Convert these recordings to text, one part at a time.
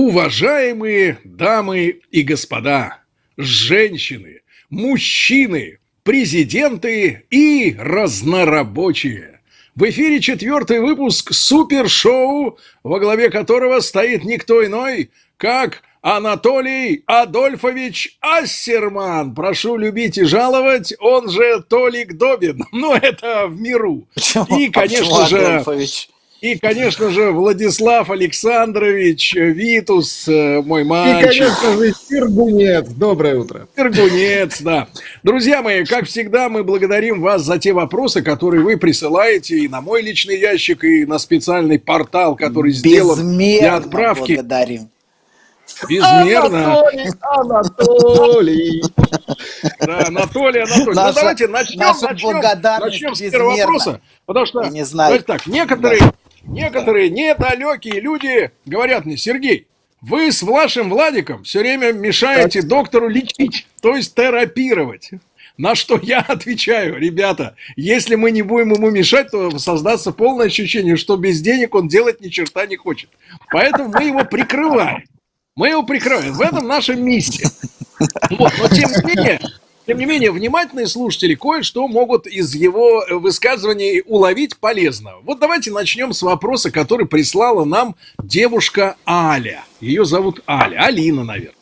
Уважаемые дамы и господа, женщины, мужчины, президенты и разнорабочие. В эфире четвертый выпуск супершоу, во главе которого стоит никто иной, как Анатолий Адольфович Ассерман. Прошу любить и жаловать, он же Толик Добин. Ну, это в миру. Почему? И, конечно Почему же, Адольфович? И, конечно же, Владислав Александрович Витус, э, мой И, мальчик. конечно же, Сергунец. Доброе утро. Пергунец, да. Друзья мои, как всегда, мы благодарим вас за те вопросы, которые вы присылаете и на мой личный ящик, и на специальный портал, который сделан для Безмерно отправки. благодарим. Безмерно. Анатолий, Анатолий. Да, Анатолий, Анатолий. ну, Наша- давайте начнем, наша начнем, благодарность начнем с первого вопроса. Потому что, Я не знаю. давайте так, некоторые, некоторые недалекие люди говорят мне, Сергей, вы с вашим Владиком все время мешаете доктору лечить, то есть терапировать. На что я отвечаю, ребята, если мы не будем ему мешать, то создастся полное ощущение, что без денег он делать ни черта не хочет. Поэтому мы его прикрываем. Мы его прикрываем. В этом наша миссия. Вот, но тем не менее, тем не менее, внимательные слушатели кое-что могут из его э, высказываний уловить полезно. Вот давайте начнем с вопроса, который прислала нам девушка Аля. Ее зовут Аля, Алина, наверное.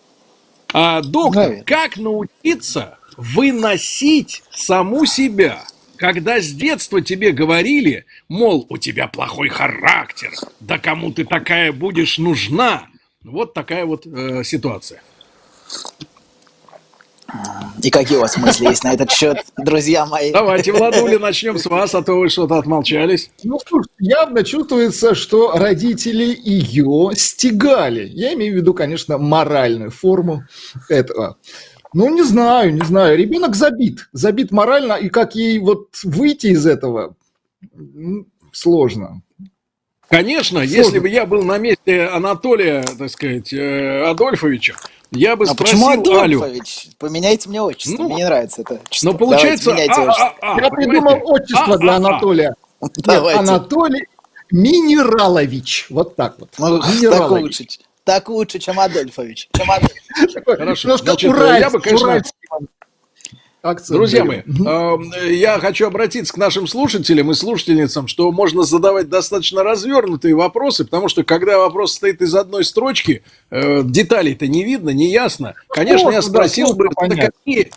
А, доктор, Наверное. как научиться выносить саму себя? Когда с детства тебе говорили, мол, у тебя плохой характер, да кому ты такая будешь нужна? Вот такая вот э, ситуация. И какие у вас мысли есть на этот счет, друзья мои? Давайте, Владуля, начнем с вас, а то вы что-то отмолчались. Ну, слушай, явно чувствуется, что родители ее стегали. Я имею в виду, конечно, моральную форму этого. Ну, не знаю, не знаю. Ребенок забит. Забит морально, и как ей вот выйти из этого, сложно. Конечно, если бы я был на месте Анатолия, так сказать, э, Адольфовича, я бы А спросил почему Алю. Адольфович? Поменяйте мне отчество, Ну, мне не нравится это отчество. Но получается, Давайте, меняйте а, отчество. а, а, Я понимаете? придумал отчество А, для а, а. Анатолия. Нет, Давайте. Анатолий Минералович. Вот так вот. Ну, так лучше. Так лучше, чем Адольфович. Чем Адольфович. Такой Хорошо. Значит, уральский, я бы, конечно, акцент Друзья мои, э, я хочу обратиться к нашим слушателям и слушательницам, что можно задавать достаточно развернутые вопросы, потому что когда вопрос стоит из одной строчки, э, деталей-то не видно, не ясно. Конечно, я спросил бы, за какие,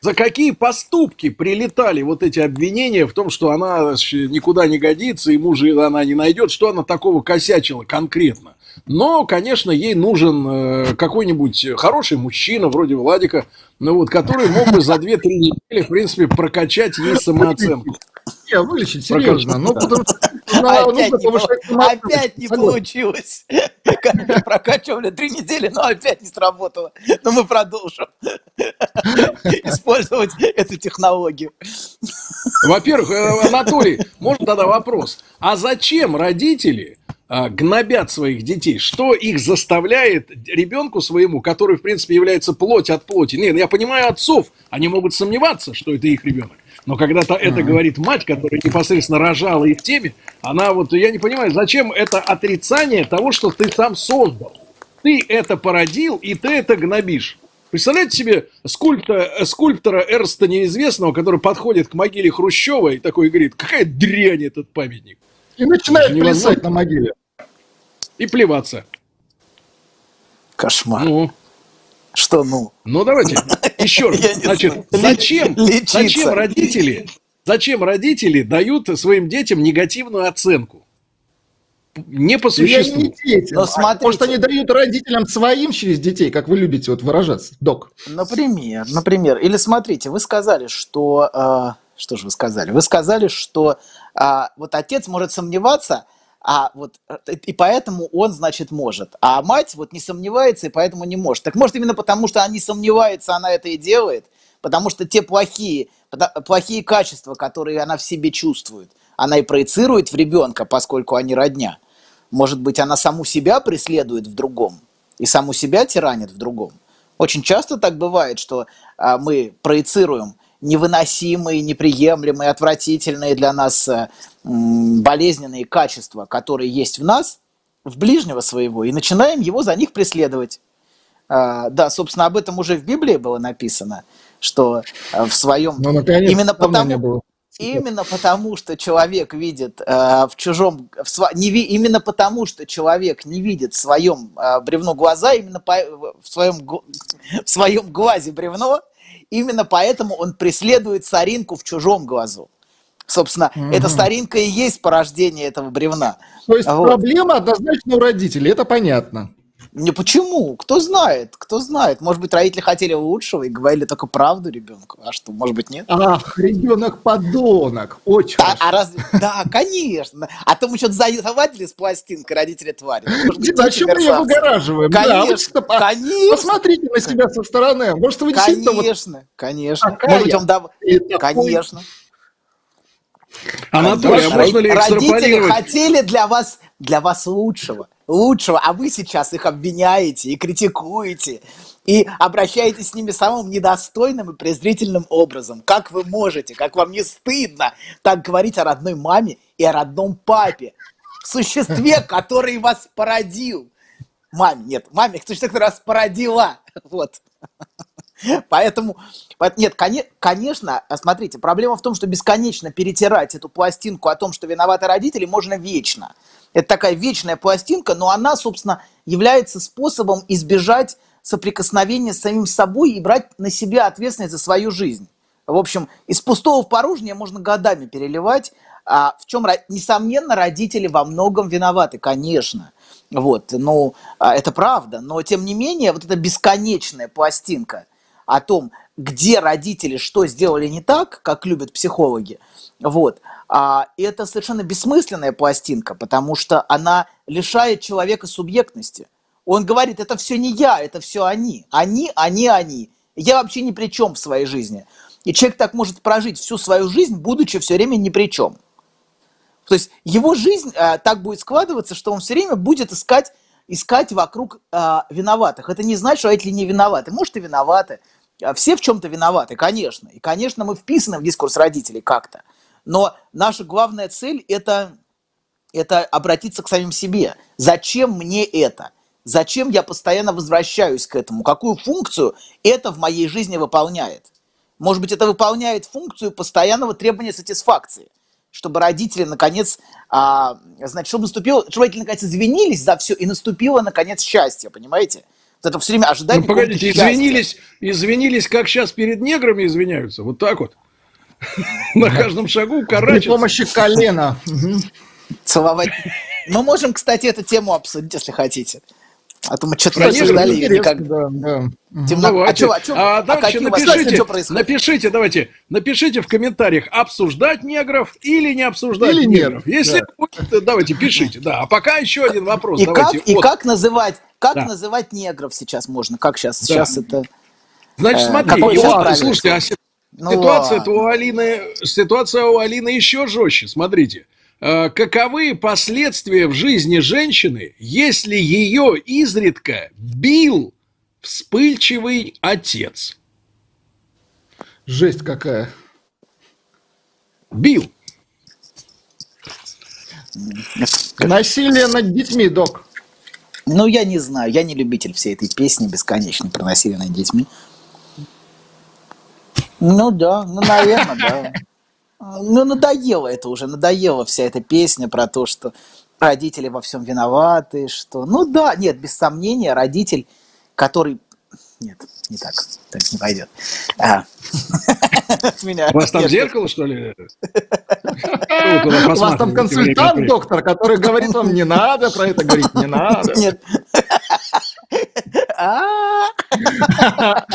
за какие поступки прилетали вот эти обвинения в том, что она никуда не годится, и мужа она не найдет, что она такого косячила конкретно. Но, конечно, ей нужен э, какой-нибудь хороший мужчина, вроде Владика, ну вот, который мог бы за 2-3 недели, в принципе, прокачать ей самооценку. Не, вылечить, серьезно. Ну, потому что нужно- Опять не, получилось. Как прокачивали три недели, но опять не сработало. Но мы продолжим использовать эту технологию. Во-первых, э, Анатолий, можно тогда вопрос. А зачем родители гнобят своих детей? Что их заставляет ребенку своему, который, в принципе, является плоть от плоти? Нет, я понимаю отцов, они могут сомневаться, что это их ребенок. Но когда-то это говорит мать, которая непосредственно рожала их теме, она вот, я не понимаю, зачем это отрицание того, что ты сам создал. Ты это породил, и ты это гнобишь. Представляете себе скульптора, скульптора Эрста Неизвестного, который подходит к могиле Хрущева и такой говорит, какая дрянь этот памятник. И начинает плясать на могиле. И плеваться. Кошмар. Ну, Что ну? ну давайте еще раз. Я Значит, зачем, Лечиться. зачем родители, зачем родители дают своим детям негативную оценку? Не по существу. не дети. Но А смотрите. Может, они дают родителям своим через детей, как вы любите вот выражаться, док? Например, например. Или смотрите, вы сказали, что... э, что же вы сказали? Вы сказали, что а, вот отец может сомневаться, а вот э, и поэтому он, значит, может. А мать вот не сомневается и поэтому не может. Так может именно потому, что она не сомневается, она это и делает? Потому что те плохие, плохие качества, которые она в себе чувствует, она и проецирует в ребенка, поскольку они родня. Может быть, она саму себя преследует в другом и саму себя тиранит в другом. Очень часто так бывает, что а, мы проецируем невыносимые, неприемлемые, отвратительные для нас э, болезненные качества, которые есть в нас, в ближнего своего и начинаем его за них преследовать. А, да, собственно, об этом уже в Библии было написано, что а, в своем... Ну, наконец, именно потому. Именно потому, что человек видит э, в чужом, в сва- не ви- именно потому, что человек не видит в своем э, бревно глаза, именно по, в своем в своем глазе бревно, именно поэтому он преследует соринку в чужом глазу. Собственно, Мгм. эта соринка и есть порождение этого бревна. То есть Вот. проблема однозначно у родителей, это понятно. Не почему? Кто знает? Кто знает? Может быть, родители хотели лучшего и говорили только правду ребенку, а что, может быть, нет? Ах, ребенок подонок, очень А, хорошо. а разве... Да, конечно. А то мы что-то завадили с пластинкой родители твари. Зачем мы ее мерзавцы. выгораживаем? Конечно, конечно, Посмотрите на себя со стороны. Может, вы действительно вот конечно, конечно. такая Может быть, он дав... Конечно. Анатолий, а Конечно. можно ли Родители хотели для вас, для вас лучшего. Лучшего, а вы сейчас их обвиняете и критикуете, и обращаетесь с ними самым недостойным и презрительным образом. Как вы можете, как вам не стыдно так говорить о родной маме и о родном папе, существе, который вас породил. Маме, нет, маме, существе, которое вас породила. Вот. Поэтому, поэт- нет, коне- конечно, смотрите, проблема в том, что бесконечно перетирать эту пластинку о том, что виноваты родители, можно вечно. Это такая вечная пластинка, но она, собственно, является способом избежать соприкосновения с самим собой и брать на себя ответственность за свою жизнь. В общем, из пустого в порожнее можно годами переливать, а в чем, несомненно, родители во многом виноваты, конечно. Вот, ну, а, это правда, но тем не менее, вот эта бесконечная пластинка о том, где родители что сделали не так, как любят психологи, вот, а, это совершенно бессмысленная пластинка, потому что она лишает человека субъектности. Он говорит, это все не я, это все они. Они, они, они. Я вообще ни при чем в своей жизни. И человек так может прожить всю свою жизнь, будучи все время ни при чем. То есть его жизнь э, так будет складываться, что он все время будет искать, искать вокруг э, виноватых. Это не значит, что родители не виноваты. Может, и виноваты. А Все в чем-то виноваты, конечно. И, конечно, мы вписаны в дискурс родителей как-то. Но наша главная цель это, это обратиться к самим себе. Зачем мне это? Зачем я постоянно возвращаюсь к этому? Какую функцию это в моей жизни выполняет? Может быть, это выполняет функцию постоянного требования сатисфакции чтобы родители наконец, а, значит, чтобы наступило, чтобы родители наконец извинились за все и наступило наконец счастье, понимаете? Вот это все время ожидание. Ну, погодите, извинились, извинились, как сейчас перед неграми извиняются, вот так вот. На каждом шагу при карачатся. помощи колена. Целовать. Мы можем, кстати, эту тему обсудить, если хотите. А то мы что-то обсуждали никак. да, да. Темно- Давайте. А чё, а чё- А а давайте какие напишите, что происходит? напишите, давайте, напишите в комментариях, обсуждать негров или не обсуждать Или нет, негров. Если да. будет, давайте, пишите. Да. А пока еще один вопрос. И как, давайте. и как называть, как Да. называть негров сейчас можно? Как сейчас? Да. Сейчас это. Значит, э, смотри, какой вот, правильный слушайте, а Ну ситуация у Алины, ситуация у Алины еще жестче. Смотрите, каковы последствия в жизни женщины, если ее изредка бил вспыльчивый отец? Жесть какая. Бил. Насилие над детьми, док. Ну, я не знаю, я не любитель всей этой песни бесконечной про насилие над детьми. Ну да, ну, наверное, да. Ну, надоело это уже, надоела вся эта песня про то, что родители во всем виноваты, что... Ну да, нет, без сомнения, родитель, который... Нет, не так, так не пойдет. А. У вас там зеркало, что ли? У вас там консультант, доктор, который говорит вам, не надо про это говорить, не надо. Нет. А,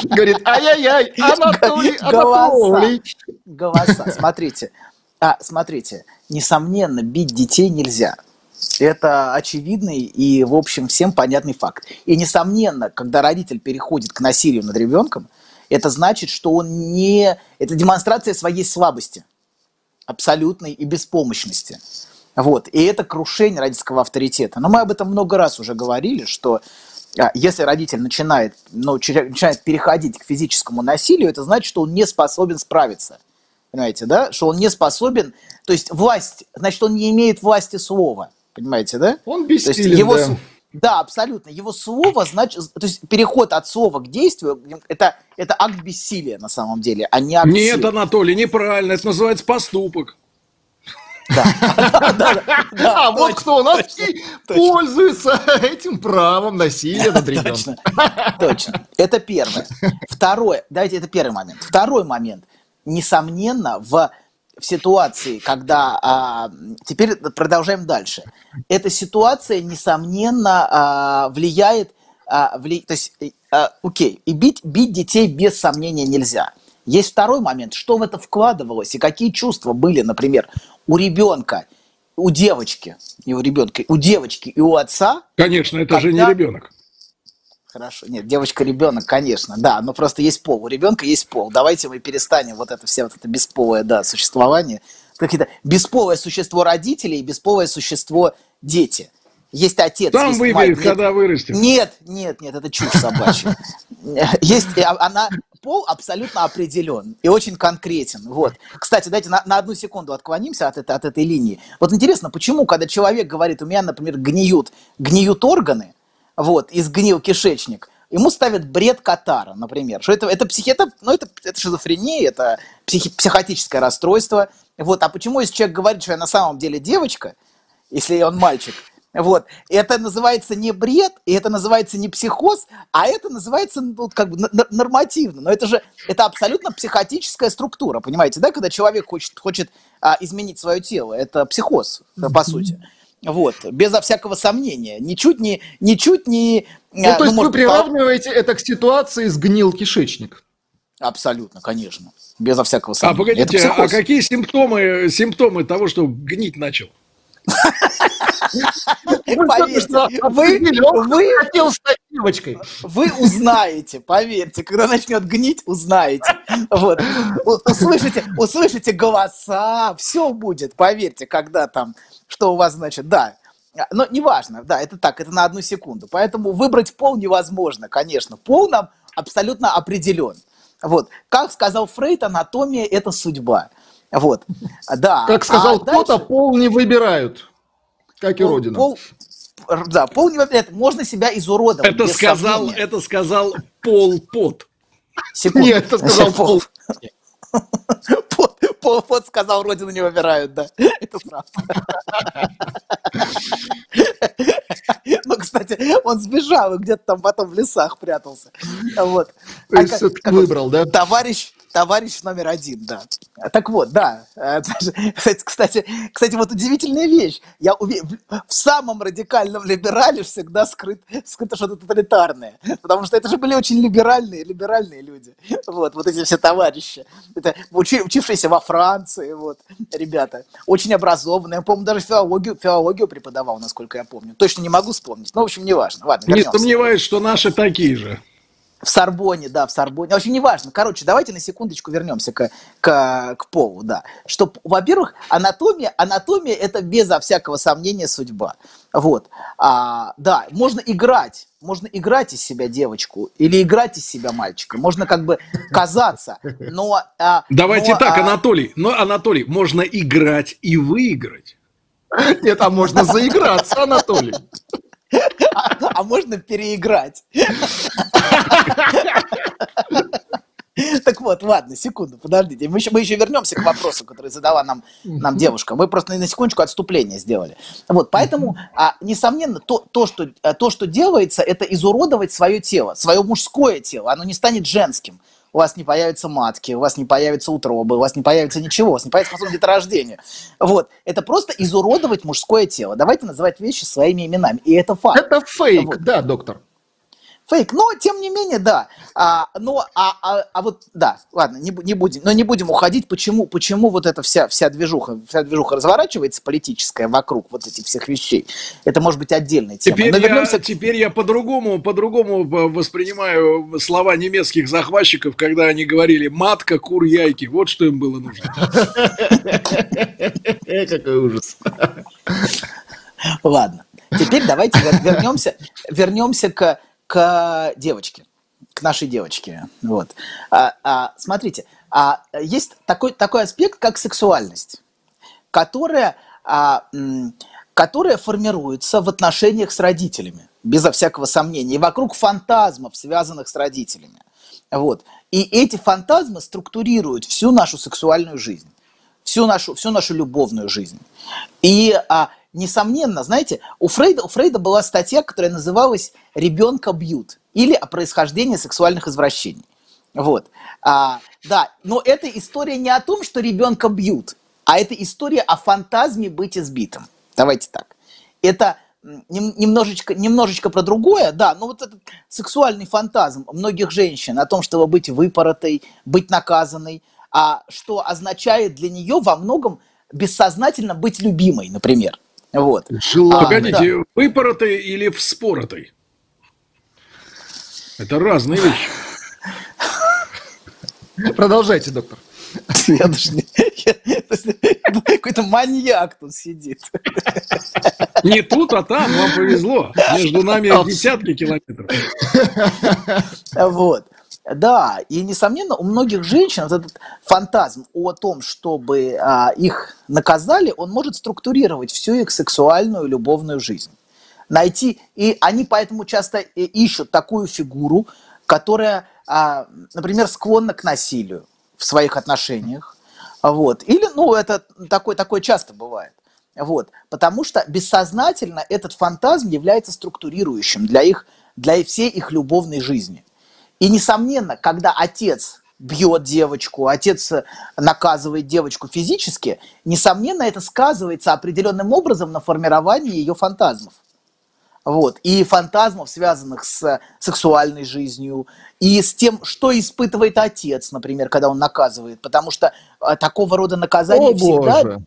Говорит, ай-яй-яй, Анатолий. Анатолий. голоса. Смотрите, а, смотрите, несомненно, бить детей нельзя. Это очевидный и, в общем, всем понятный факт. И, несомненно, когда родитель переходит к насилию над ребенком, это значит, что он не... Это демонстрация своей слабости, абсолютной и беспомощности. Вот. И это крушение родительского авторитета. Но мы об этом много раз уже говорили, что если родитель начинает, ну, начинает переходить к физическому насилию, это значит, что он не способен справиться. Понимаете, да? Что он не способен, то есть власть, значит, он не имеет власти слова. Понимаете, да? Он бессилен, его, да. Да, абсолютно. Его слово, значит, то есть переход от слова к действию, это, это акт бессилия на самом деле, а не акт Нет, силы. Анатолий, неправильно. Это называется поступок. А вот кто у нас пользуется этим правом насилия над ребенком. Точно, точно. Это первое. Второе, давайте, это первый момент. Второй момент. Несомненно, в в ситуации, когда а, теперь продолжаем дальше. Эта ситуация несомненно а, влияет, а, вли, то есть, а, окей, и бить бить детей без сомнения нельзя. Есть второй момент, что в это вкладывалось и какие чувства были, например, у ребенка, у девочки, не у ребенка, у девочки и у отца. Конечно, это же не ребенок. Хорошо. Нет, девочка-ребенок, конечно, да, но просто есть пол. У ребенка есть пол. Давайте мы перестанем вот это все вот это бесполое, да, существование. Какие-то бесполое существо родителей и бесполое существо дети. Есть отец, Там есть выберет, мать. когда вырастет. Нет, нет, нет, это чушь собачья. Есть, а, она, пол абсолютно определен и очень конкретен. Вот. Кстати, дайте на, на одну секунду отклонимся от, это, от этой линии. Вот интересно, почему, когда человек говорит, у меня, например, гниют, гниют органы, вот, и сгнил кишечник, ему ставят бред Катара, например. Что это, это, психи, это, ну, это, это шизофрения, это психи, психотическое расстройство. Вот. А почему, если человек говорит, что я на самом деле девочка, если он мальчик, вот. Это называется не бред, и это называется не психоз, а это называется ну, как бы нормативно. Но это же это абсолютно психотическая структура, понимаете, да, когда человек хочет, хочет а, изменить свое тело. Это психоз, по сути. Вот, безо всякого сомнения. Ничуть не... Ничуть не ну, а, то есть ну, вы приравниваете по... это к ситуации «сгнил кишечник»? Абсолютно, конечно. Безо всякого сомнения. А погодите, а какие симптомы, симптомы того, что гнить начал? Поверьте, вы, вы, хотел стать девочкой. Вы узнаете, поверьте, когда начнет гнить, узнаете. Вот. Услышите, услышите голоса, все будет, поверьте, когда там, что у вас значит, да. Но неважно, да, это так, это на одну секунду. Поэтому выбрать пол невозможно, конечно. Пол нам абсолютно определен. Вот. Как сказал Фрейд, анатомия – это судьба. Вот, да. Как сказал а кто-то, дальше... пол не выбирают, как и пол, родину. Пол, да, пол не выбирает, можно себя изуродовать. Это сказал, сомнения. это сказал Пол Пот. Секунду. Нет, это сказал Пол. Пол, пот сказал, родину не выбирают, да. Это правда. Ну, кстати, он сбежал и где-то там потом в лесах прятался. Вот. То есть а как, выбрал, да? Товарищ, товарищ номер один, да. Так вот, да. Э, кстати, кстати, вот удивительная вещь. Я уверен, в самом радикальном либерале всегда скрыт, скрыто что-то тоталитарное. Потому что это же были очень либеральные, либеральные люди. Вот, вот эти все товарищи. Это учи, учившиеся во Франции, вот, ребята. Очень образованные. Я, по-моему, даже филологию, филологию преподавал, насколько я помню. Точно не могу вспомнить. Но, в общем, неважно. Ладно, Не сомневаюсь, что наши такие же. В Сорбоне, да, в Сорбоне. Очень неважно. Короче, давайте на секундочку вернемся к, к, к полу, да. Что, во-первых, анатомия, анатомия это безо всякого сомнения судьба. Вот. А, да, можно играть, можно играть из себя девочку или играть из себя мальчика. Можно как бы казаться, но... А, Давайте но, так, а... Анатолий, но, Анатолий, можно играть и выиграть. Нет, а можно заиграться, Анатолий. А, а можно переиграть. Так вот, ладно, секунду, подождите. Мы еще, мы еще вернемся к вопросу, который задала нам, нам девушка. Мы просто на секундочку отступление сделали. Вот, поэтому, а, несомненно, то, то, что, то, что делается, это изуродовать свое тело, свое мужское тело. Оно не станет женским у вас не появятся матки, у вас не появится утробы, у вас не появится ничего, у вас не появится потом деторождение. Вот. Это просто изуродовать мужское тело. Давайте называть вещи своими именами. И это факт. Это фейк, вот. да, доктор фейк. Но, тем не менее, да. А, но, а, а, а вот, да, ладно, не, не будем, но не будем уходить, почему, почему вот эта вся, вся движуха, вся движуха разворачивается политическая вокруг вот этих всех вещей. Это может быть отдельная тема. Теперь, но вернемся... я, теперь я по-другому, по-другому воспринимаю слова немецких захватчиков, когда они говорили «матка, кур, яйки». Вот что им было нужно. Какой ужас. Ладно. Теперь давайте вернемся, вернемся к к девочке, к нашей девочке. Вот. А, а, смотрите, а, есть такой, такой аспект, как сексуальность, которая, а, которая формируется в отношениях с родителями, безо всякого сомнения, и вокруг фантазмов, связанных с родителями. Вот. И эти фантазмы структурируют всю нашу сексуальную жизнь, всю нашу, всю нашу любовную жизнь. И, а, несомненно, знаете, у Фрейда, у Фрейда была статья, которая называлась «Ребенка бьют» или «О происхождении сексуальных извращений». Вот. А, да, но эта история не о том, что ребенка бьют, а это история о фантазме быть избитым. Давайте так. Это немножечко, немножечко про другое, да, но вот этот сексуальный фантазм многих женщин о том, чтобы быть выпоротой, быть наказанной, а что означает для нее во многом бессознательно быть любимой, например. Вот. Желанной. Погодите, да. выпоротой или вспоротой? Это разные вещи. Продолжайте, доктор. Я даже не... Какой-то маньяк тут сидит. Не тут, а там, вам повезло. Между нами десятки километров. Вот. Да, и, несомненно, у многих женщин вот этот фантазм о том, чтобы а, их наказали, он может структурировать всю их сексуальную любовную жизнь. Найти, и они поэтому часто ищут такую фигуру, которая, а, например, склонна к насилию в своих отношениях. Вот. Или, ну, это такое, такое часто бывает. Вот. Потому что бессознательно этот фантазм является структурирующим для, их, для всей их любовной жизни. И, несомненно, когда отец бьет девочку, отец наказывает девочку физически, несомненно, это сказывается определенным образом на формировании ее фантазмов. Вот. И фантазмов, связанных с сексуальной жизнью, и с тем, что испытывает отец, например, когда он наказывает. Потому что а, такого рода наказание всегда,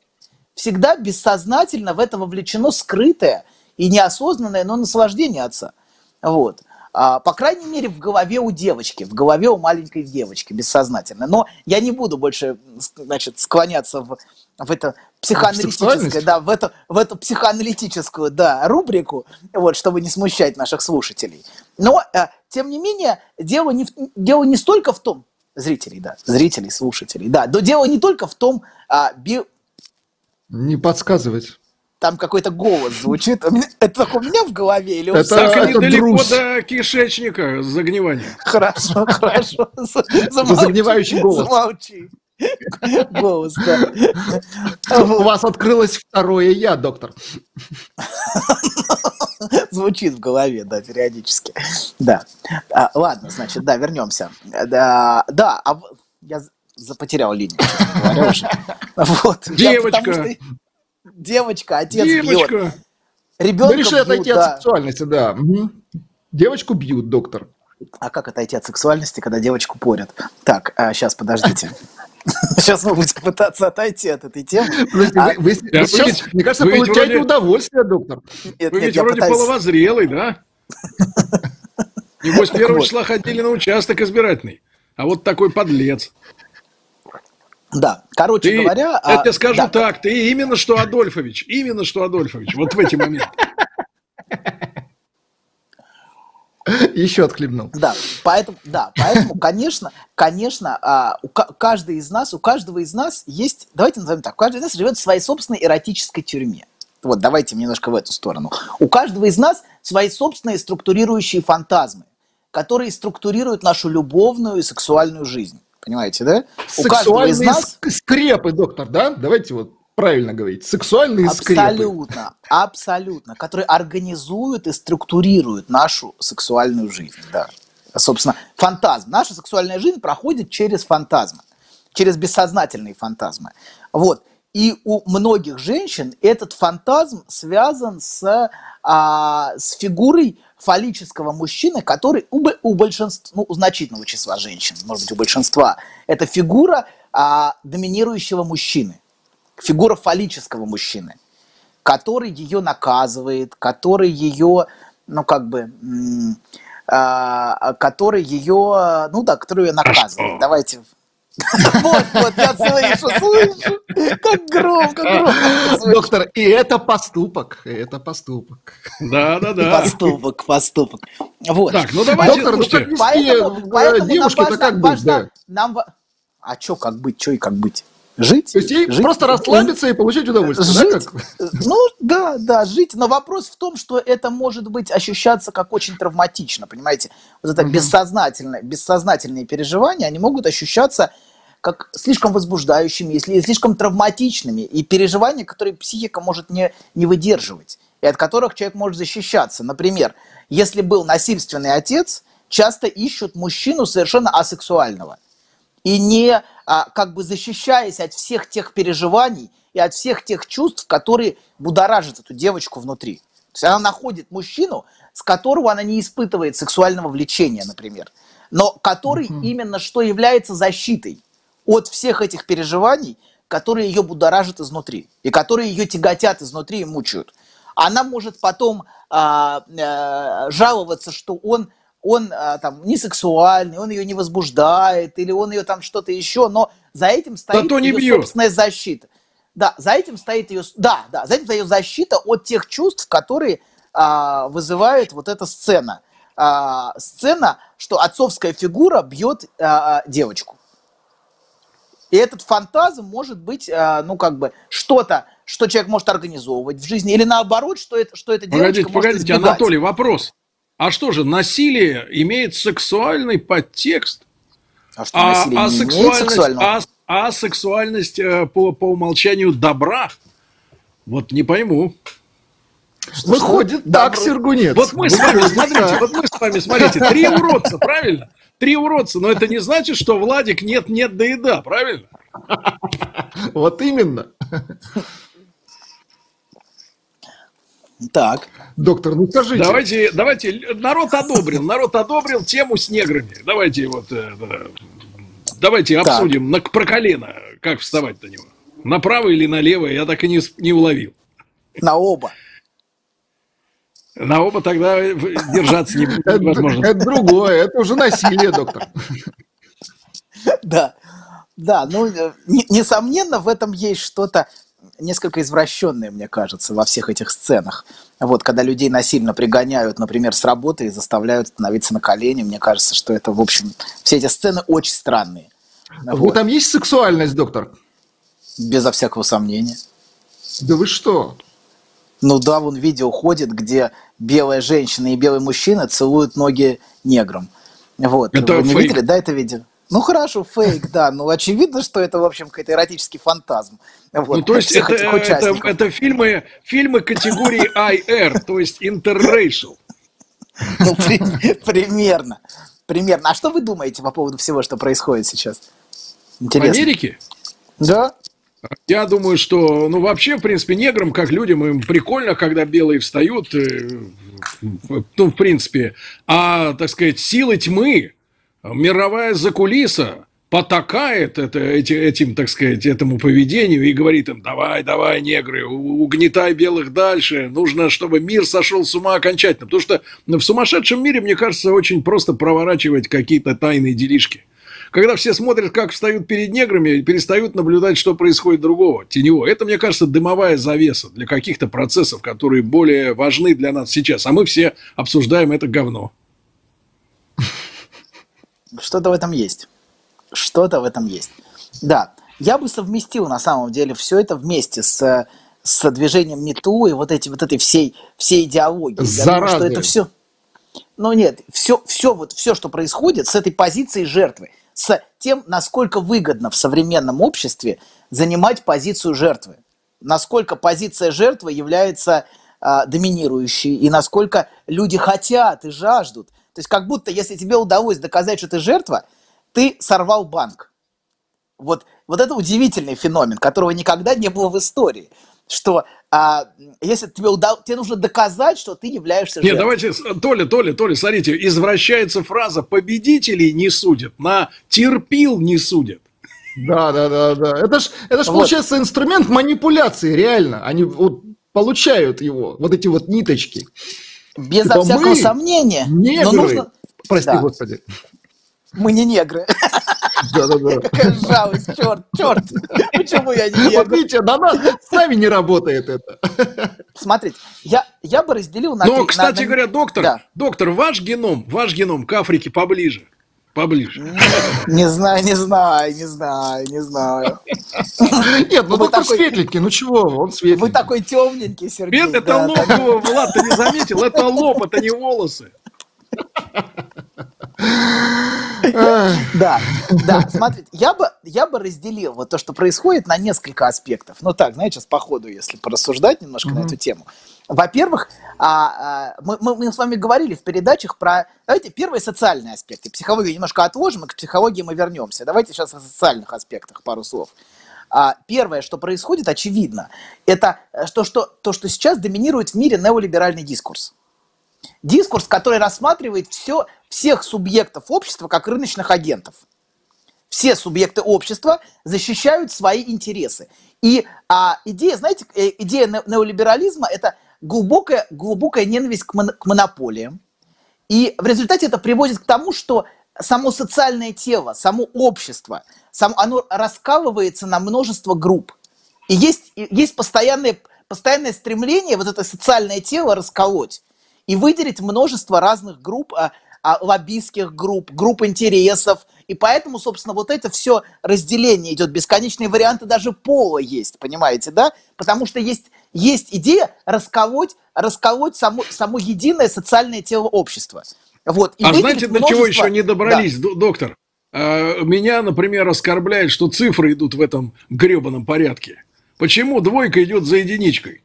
всегда бессознательно в это вовлечено скрытое и неосознанное, но наслаждение отца. Вот. А, по крайней мере, в голове у девочки, в голове у маленькой девочки, бессознательно. Но я не буду больше, значит, склоняться в, в это психоаналитическое, да, в эту, в эту психоаналитическую, да, рубрику, вот, чтобы не смущать наших слушателей. Но, э, тем не менее, дело не, дело не столько в том, зрителей, да, зрителей, слушателей, да, но дело не только в том, а, би... Не подсказывать там какой-то голос звучит. Это только у меня в голове или у это, Так это недалеко друз. до кишечника загнивания. Хорошо, хорошо. Загнивающий голос. Замолчи. Голос, да. У вас открылось второе я, доктор. Звучит в голове, да, периодически. Да. А, ладно, значит, да, вернемся. Да, да, а я потерял линию, честно говоря, уже. Вот. Девочка. Я, девочка, отец девочка. бьет. Ребенка Мы решили бьют, отойти да. от сексуальности, да. Угу. Девочку бьют, доктор. А как отойти от сексуальности, когда девочку порят? Так, а, сейчас, подождите. Сейчас мы будем пытаться отойти от этой темы. А, вы, вы, да, сейчас, вы, мне кажется, вы получаете вроде, удовольствие, доктор. Нет, вы нет, ведь вроде пытаюсь... половозрелый, да? Небось, первого числа ходили на участок избирательный. А вот такой подлец. Да, короче ты, говоря... Я а, тебе скажу да. так, ты именно что Адольфович, именно что Адольфович, вот в эти моменты. Еще отхлебнул. Да, поэтому, да, поэтому, конечно, конечно, а, у каждый из нас, у каждого из нас есть, давайте назовем так, каждый из нас живет в своей собственной эротической тюрьме. Вот, давайте немножко в эту сторону. У каждого из нас свои собственные структурирующие фантазмы, которые структурируют нашу любовную и сексуальную жизнь. Понимаете, да? Сексуальные из нас... скрепы, доктор, да? Давайте вот правильно говорить. Сексуальные абсолютно, скрепы. Абсолютно, абсолютно. Которые организуют и структурируют нашу сексуальную жизнь, да. Собственно, фантазм. Наша сексуальная жизнь проходит через фантазмы, через бессознательные фантазмы. Вот. И у многих женщин этот фантазм связан с, а, с фигурой фаллического мужчины, который у, у большинства, ну, у значительного числа женщин, может быть, у большинства, это фигура а, доминирующего мужчины, фигура фаллического мужчины, который ее наказывает, который ее, ну, как бы, а, который ее, ну да, который ее наказывает. Давайте вот, вот, я слышу, слышу. Как громко, громко. Доктор, и это поступок, это поступок. Да, да, да. Поступок, поступок. Вот. Так, ну давайте, Доктор, ну, поэтому, поэтому девушки-то как быть, да? Нам... А что как быть, что и как быть? Жить. То есть ей жить. просто расслабиться и получать удовольствие. Жить. Да, как? Ну, да, да, жить. Но вопрос в том, что это может быть ощущаться как очень травматично, понимаете? Вот это Мгм. бессознательное, бессознательные переживания, они могут ощущаться как слишком возбуждающими, если слишком травматичными, и переживания, которые психика может не, не выдерживать, и от которых человек может защищаться. Например, если был насильственный отец, часто ищут мужчину совершенно асексуального и не а, как бы защищаясь от всех тех переживаний и от всех тех чувств, которые будоражат эту девочку внутри. То есть она находит мужчину, с которого она не испытывает сексуального влечения, например, но который Мгм. именно что является защитой от всех этих переживаний, которые ее будоражат изнутри и которые ее тяготят изнутри и мучают. Она может потом а, э, жаловаться, что он он а, там не сексуальный, он ее не возбуждает, или он ее там что-то еще, но за этим стоит то не ее бьет. собственная защита. Да, за этим стоит ее, да, да, за этим стоит ее защита от тех чувств, которые а, вызывает вот эта сцена. А, сцена, что отцовская фигура бьет а, а, девочку. И этот фантазм может быть, а, ну, как бы, что-то, что человек может организовывать в жизни, или наоборот, что это, что девочка Погодите, может погодите, избегать. Анатолий, вопрос. А что же, насилие имеет сексуальный подтекст? А что, А, насилие а не имеет сексуальность, а, а сексуальность э, по, по умолчанию добра? Вот не пойму. Выходит Да, так, вроде- Сергунец. Вот мы с вами, смотрите, вот мы с вами, смотрите, три уродца, правильно? Три уродца, но это не значит, что Владик нет-нет, да и да, правильно? Вот именно. Так. Доктор, ну скажите. Давайте, давайте, народ одобрил, народ одобрил тему с неграми. Давайте вот, э, да, давайте Так. обсудим на, про колено, как вставать на него. Направо или налево, я так и не, не уловил. На оба. На оба тогда держаться не- Это, невозможно. это другое, это уже насилие, доктор. Да. Да, ну, э, не- несомненно, в этом есть что-то несколько извращенное, мне кажется, во всех этих сценах. Вот, когда людей насильно пригоняют, например, с работы и заставляют становиться на колени, мне кажется, что это, в общем, все эти сцены очень странные. Вы Вот, там есть сексуальность, доктор? Безо всякого сомнения. Да вы что? Ну да, вон видео ходит, где белая женщина и белый мужчина целуют ноги неграм. Вот. Это Вы не фейк. видели, да, это видео? Ну хорошо, фейк, да. Ну очевидно, что это, в общем, какой-то эротический фантазм. Вот, Ну, то есть это, этих это, это фильмы, фильмы категории IR, то есть interracial. Ну, при- примерно. Примерно. А что вы думаете по поводу всего, что происходит сейчас? В Интересно. Америке Да? Я думаю, что, ну, вообще, в принципе, неграм, как людям, им прикольно, когда белые встают, э, ну, в принципе, а, так сказать, силы тьмы, мировая закулиса потакает это, эти, этим, так сказать, этому поведению и говорит им, давай, давай, негры, угнетай белых дальше, нужно, чтобы мир сошел с ума окончательно, потому что в сумасшедшем мире, мне кажется, очень просто проворачивать какие-то тайные делишки. Когда все смотрят, как встают перед неграми, перестают наблюдать, что происходит другого, теневого. Это, мне кажется, дымовая завеса для каких-то процессов, которые более важны для нас сейчас. А мы все обсуждаем это говно. Что-то в этом есть. Что-то в этом есть. Да, я бы совместил на самом деле все это вместе с, с движением МИТУ и вот, эти, вот этой всей, всей идеологией. Я думаю, что это все... Ну нет, все, все, вот, все, что происходит с этой позицией жертвы, с тем, насколько выгодно в современном обществе занимать позицию жертвы. Насколько позиция жертвы является а, доминирующей, и насколько люди хотят и жаждут. То есть как будто, если тебе удалось доказать, что ты жертва, ты сорвал банк. Вот, вот это удивительный феномен, которого никогда не было в истории. Что а, если тебе, удал... тебе нужно доказать, что ты являешься Нет, жертвой. давайте, с- Толя, Толя, Толя, смотрите, извращается фраза «победителей не судят», на «терпил не судят». Да, да, да, да. Это ж, это ж Вот. получается инструмент манипуляции, реально. Они вот получают его, вот эти вот ниточки. Безо Типа всякого мы сомнения. Негры. Но нужно... Прости, Да. господи. Мы не негры. Да. Какая жалость, черт, черт. Почему я не Вот негр? видите, на нас с нами не работает это. Смотрите, я, я бы разделил на три- на- кстати на- говоря, доктор, Да. доктор, ваш геном, ваш геном к Африке поближе. поближе. Не знаю, не знаю, не знаю, не знаю. Нет, ну доктор светленький, ну чего, он светленький. Вы такой темненький, Сергей. Нет, это лоб, Влад, ты не заметил, это лоб, это не волосы. Да, да, смотрите, я бы, я бы разделил вот то, что происходит, на несколько аспектов. Ну так, знаете, сейчас по ходу, если порассуждать немножко на эту тему. Во-первых, а, а, мы, мы с вами говорили в передачах про, давайте, первые социальные аспекты. Психологию немножко отложим, и к психологии мы вернемся. Давайте сейчас о социальных аспектах пару слов. А, первое, что происходит, очевидно, это то что, то, что сейчас доминирует в мире неолиберальный дискурс. Дискурс, который рассматривает все, всех субъектов общества как рыночных агентов. Все субъекты общества защищают свои интересы. И а, идея, знаете, э, идея неолиберализма – это глубокая, глубокая ненависть к, мон, к монополиям. И в результате это приводит к тому, что само социальное тело, само общество, само, оно раскалывается на множество групп. И есть, есть постоянное, постоянное стремление вот это социальное тело расколоть и выделить множество разных групп, а, лоббистских групп, групп интересов. И поэтому, собственно, вот это все разделение идет. Бесконечные варианты даже пола есть, понимаете, да? Потому что есть, есть идея расколоть, расколоть само, само единое социальное тело общества. Вот, и а знаете, множество... до чего еще не добрались, да. доктор? А, меня, например, оскорбляет, что цифры идут в этом гребаном порядке. Почему двойка идет за единичкой?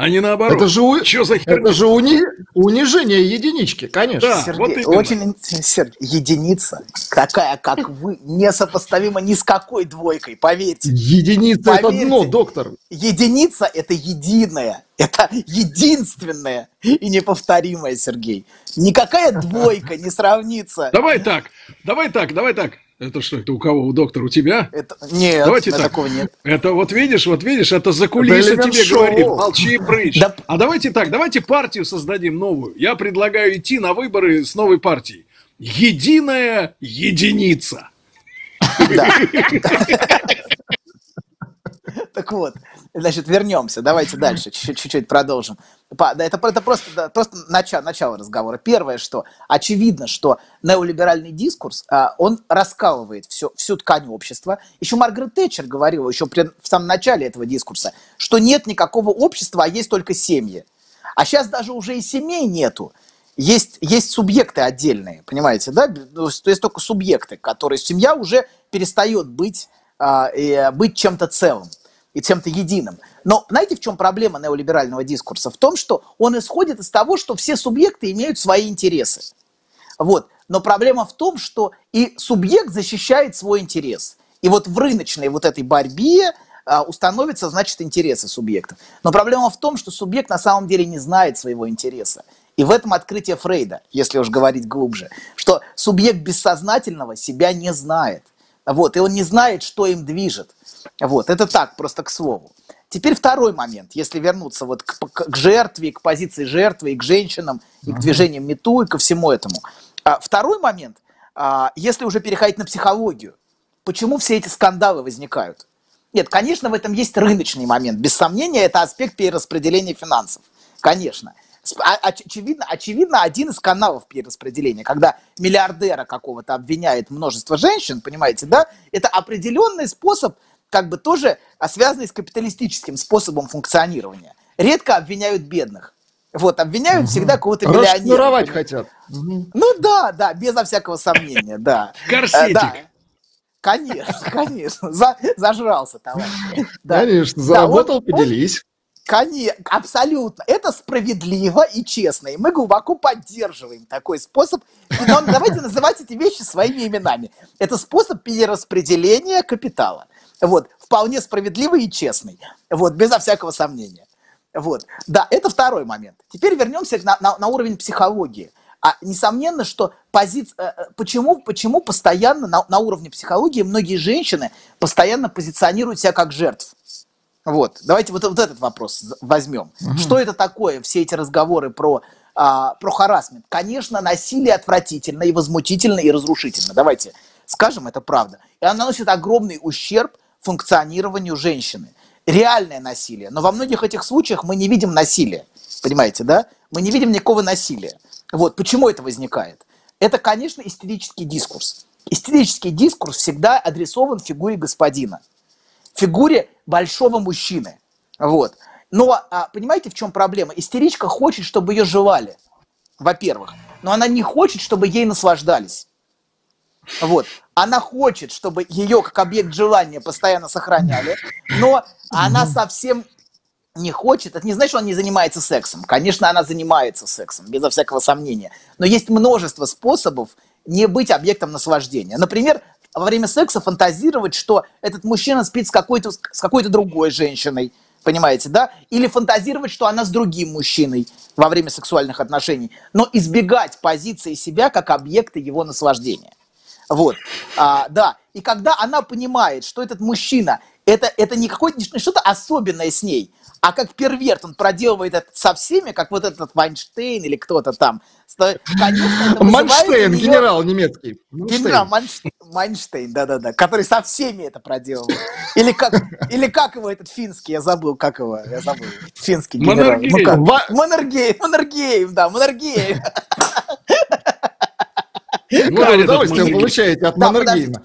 А не наоборот. Это же, у... Что за это же уни... унижение единички, конечно. Да, Сергей, вот очень Сергей, единица, такая, как вы, несопоставима ни с какой двойкой, поверьте. Единица поверьте, это дно, доктор. Единица это единое, это единственное и неповторимое, Сергей. Никакая двойка не сравнится. Давай так, давай так, давай так. Это что, это у кого? У доктора? У тебя? Это... Нет, Давайте так. такого нет. Это вот видишь, вот видишь, это за кулисы это тебе шоу. говорит, молчи, прыщ. Да. А давайте так, давайте партию создадим новую. Я предлагаю идти на выборы с новой партией. Единая единица. Так вот, значит, вернемся. Давайте дальше, чуть-чуть продолжим. Это, это просто, просто начало, начало разговора. Первое, что очевидно, что неолиберальный дискурс, а, он раскалывает всю, всю ткань общества. Еще Маргарет Тэтчер говорила еще при, в самом начале этого дискурса, что нет никакого общества, а есть только семьи. А сейчас даже уже и семей нету. Есть, есть субъекты отдельные, понимаете, да? То есть, есть только субъекты, которые... Семья уже перестает быть, э, быть чем-то целым и чем-то единым. Но знаете, в чем проблема неолиберального дискурса? В том, что он исходит из того, что все субъекты имеют свои интересы. Вот. Но проблема в том, что и субъект защищает свой интерес. И вот в рыночной вот этой борьбе а, установятся, значит, интересы субъектов. Но проблема в том, что субъект на самом деле не знает своего интереса. И в этом открытие Фрейда, если уж говорить глубже, что субъект бессознательного себя не знает. Вот, и он не знает, что им движет. Вот, это так, просто к слову. Теперь второй момент, если вернуться вот к, к, к жертве, к позиции жертвы, и к женщинам, и к движениям МИТУ, и ко всему этому. А, второй момент, а, если уже переходить на психологию, почему все эти скандалы возникают? Нет, конечно, в этом есть рыночный момент. Без сомнения, это аспект перераспределения финансов. Конечно. А, очевидно, очевидно, один из каналов перераспределения, когда миллиардера какого-то обвиняет множество женщин, понимаете, да, это определенный способ как бы тоже связанный с капиталистическим способом функционирования. Редко обвиняют бедных. Вот, обвиняют угу. всегда кого-то миллионера. Расшнуровать хотят. Ну да, да, безо всякого сомнения, да. Корсетик. Да. Конечно, конечно. За, зажрался, товарищ. Да. Конечно, заработал, да, поделись. Конечно, абсолютно. Это справедливо и честно. И мы глубоко поддерживаем такой способ. Но давайте называть эти вещи своими именами. Это способ перераспределения капитала. Вот, вполне справедливый и честный. Вот, безо всякого сомнения. Вот. Да, это второй момент. Теперь вернемся на, на, на уровень психологии. А несомненно, что позиция... Э, э, почему, почему постоянно на, на уровне психологии многие женщины постоянно позиционируют себя как жертв? Вот. Давайте вот, вот этот вопрос возьмем. Угу. Что это такое, все эти разговоры про, а, про харасмент? Конечно, насилие отвратительно и возмутительно и разрушительно. Давайте скажем, это правда. И оно наносит огромный ущерб функционированию женщины. Реальное насилие. Но во многих этих случаях мы не видим насилия. Понимаете, да? Мы не видим никакого насилия. Вот почему это возникает? это, конечно, истерический дискурс. Истерический дискурс всегда адресован фигуре господина, фигуре большого мужчины. Вот. Но а, понимаете, в чем проблема? Истеричка хочет, чтобы ее жевали, во-первых. Но она не хочет, чтобы ей наслаждались. Вот. Она хочет, чтобы ее как объект желания постоянно сохраняли, но она совсем не хочет, это не значит, что она не занимается сексом. Конечно, она занимается сексом, безо всякого сомнения. Но есть множество способов не быть объектом наслаждения. Например, во время секса фантазировать, что этот мужчина спит с какой-то, с какой-то другой женщиной, понимаете, да? Или фантазировать, что она с другим мужчиной во время сексуальных отношений. Но избегать позиции себя как объекта его наслаждения. Вот, а, да. И когда она понимает, что этот мужчина, это, это не какое-то не что-то особенное с ней, а как перверт он проделывает это со всеми, как вот этот Вайнштейн или кто-то там. Конечно, Манштейн, ее... генерал немецкий. Манштейн. Генерал Манштейн, Манштейн, да-да-да, который со всеми это проделывает. Или как, или как его этот финский, я забыл, как его, я забыл. Финский генерал. Маннергейм. Ну, Маннергейм, да, Маннергейм. Какое удовольствие получаете от Маннергейма.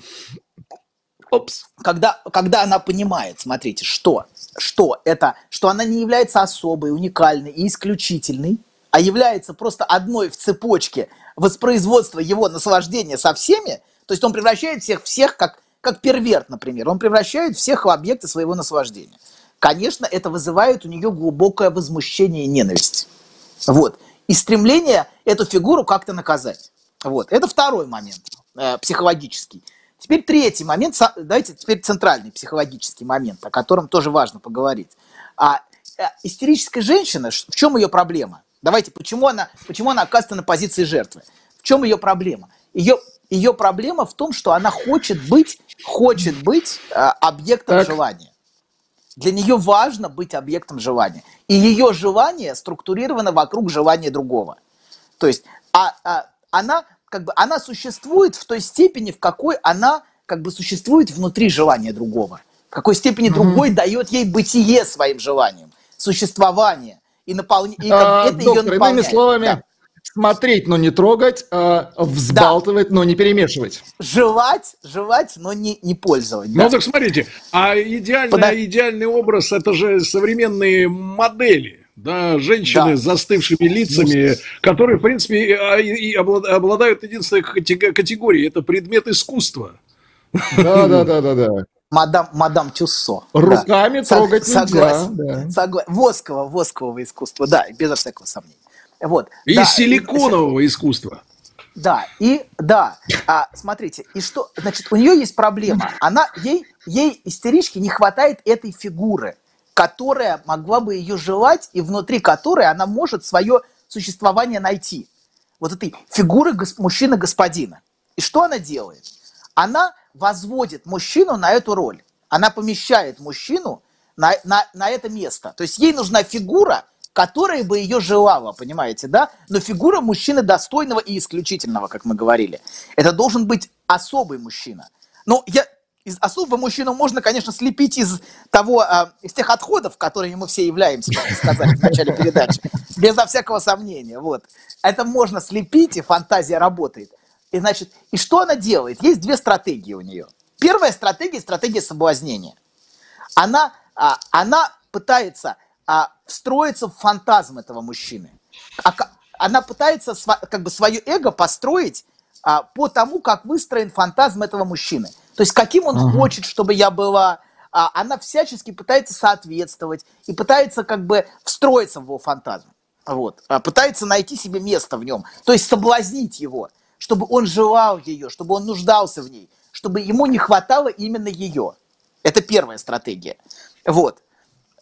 Опс. Когда, когда она понимает, смотрите, что, что это, что она не является особой, уникальной и исключительной, а является просто одной в цепочке воспроизводства его наслаждения со всеми, то есть он превращает всех, всех как, как перверт, например, он превращает всех в объекты своего наслаждения. Конечно, это вызывает у нее глубокое возмущение и ненависть. Вот. И стремление эту фигуру как-то наказать. Вот. Это второй момент, э, психологический. Теперь третий момент, давайте теперь центральный психологический момент, о котором тоже важно поговорить. А, э, истерическая женщина, в чем ее проблема? Давайте, почему она, почему она оказывается на позиции жертвы? В чем ее проблема? Ее, ее проблема в том, что она хочет быть, хочет быть э, объектом так. желания. Для нее важно быть объектом желания. И ее желание структурировано вокруг желания другого. То есть а, а, она как бы она существует в той степени, в какой она как бы существует внутри желания другого. В какой степени mm-hmm. другой дает ей бытие своим желанием, существование. И, напол... и а, это доктор, ее наполняет. Иными словами, да. смотреть, но не трогать, а взбалтывать, да. но не перемешивать. Желать, желать, но не, не пользовать. Ну да. так смотрите, а идеальный, Подо... идеальный образ это же современные модели да, женщины да. с застывшими лицами, которые, в принципе, а, и обладают единственной категорией, это предмет искусства. Да, да, да, да, да. Мадам, мадам Тюссо. Руками да. трогать Согласен. нельзя. Да. Согласен. Воскового, воскового искусства, да, безо всякого сомнения. Вот. И да, силиконового и, искусства. Да, и да, а, смотрите, и что, значит, у нее есть проблема, она, ей, ей истерички не хватает этой фигуры, которая могла бы ее желать и внутри которой она может свое существование найти. Вот этой фигуры гос- мужчины-господина. И что она делает? Она возводит мужчину на эту роль. Она помещает мужчину на, на, на это место. То есть ей нужна фигура, которая бы ее желала, понимаете, да? Но фигура мужчины достойного и исключительного, как мы говорили. Это должен быть особый мужчина. Ну, я, из особого мужчину можно, конечно, слепить из того, э, из тех отходов, которыми мы все являемся, как вы сказали в начале передачи, безо всякого сомнения. Вот. Это можно слепить, и фантазия работает. И, значит, и что она делает? Есть две стратегии у нее. Первая стратегия – стратегия соблазнения. Она, а, она пытается а, встроиться в фантазм этого мужчины. А, она пытается сва, как бы свое эго построить а, по тому, как выстроен фантазм этого мужчины – то есть каким он uh-huh. хочет, чтобы я была. А, она всячески пытается соответствовать и пытается как бы встроиться в его фантазм. Вот. А, пытается найти себе место в нем. То есть соблазнить его, чтобы он желал ее, чтобы он нуждался в ней, чтобы ему не хватало именно ее. Это первая стратегия. Вот.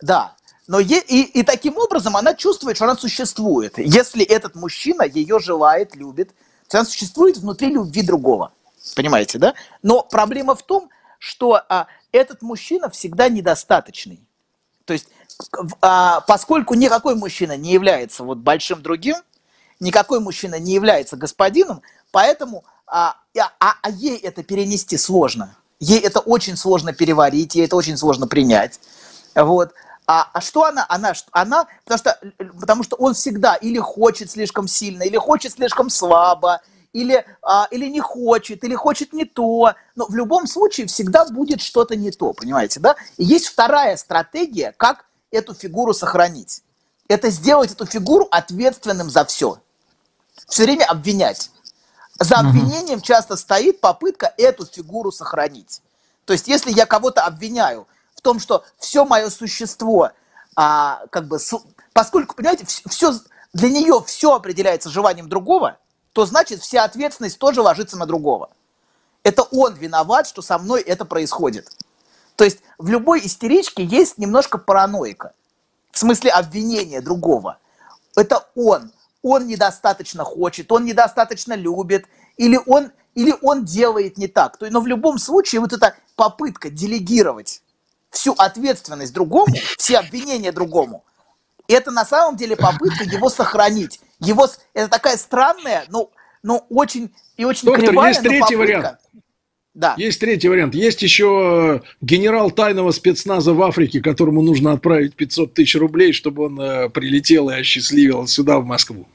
Да. Но е- и, и таким образом она чувствует, что она существует. Если этот мужчина ее желает, любит, то она существует внутри любви другого. Понимаете, да? Но проблема в том, что а, этот мужчина всегда недостаточный. То есть, а, поскольку никакой мужчина не является вот большим другим, никакой мужчина не является господином, поэтому а, а, а ей это перенести сложно. Ей это очень сложно переварить, ей это очень сложно принять. Вот. А, а что она? Она, она потому, что, потому что он всегда или хочет слишком сильно, или хочет слишком слабо, или, а, или не хочет, или хочет не то. Но в любом случае всегда будет что-то не то, понимаете, да? И есть вторая стратегия, как эту фигуру сохранить. Это сделать эту фигуру ответственным за все. Все время обвинять. За обвинением часто стоит попытка эту фигуру сохранить. То есть, если я кого-то обвиняю том, что все мое существо, а, как бы, поскольку, понимаете, все, для нее все определяется желанием другого, то значит вся ответственность тоже ложится на другого. Это он виноват, что со мной это происходит. То есть в любой истеричке есть немножко параноика. В смысле обвинения другого. Это он. Он недостаточно хочет, он недостаточно любит, или он, или он делает не так. Но в любом случае вот эта попытка делегировать всю ответственность другому, все обвинения другому, это на самом деле попытка его сохранить. Его, это такая странная, но, но очень и очень Доктор, кривая, есть третий попытка. вариант. Да. Есть третий вариант. Есть еще генерал тайного спецназа в Африке, которому нужно отправить 500 тысяч рублей, чтобы он э, прилетел и осчастливил сюда, в Москву.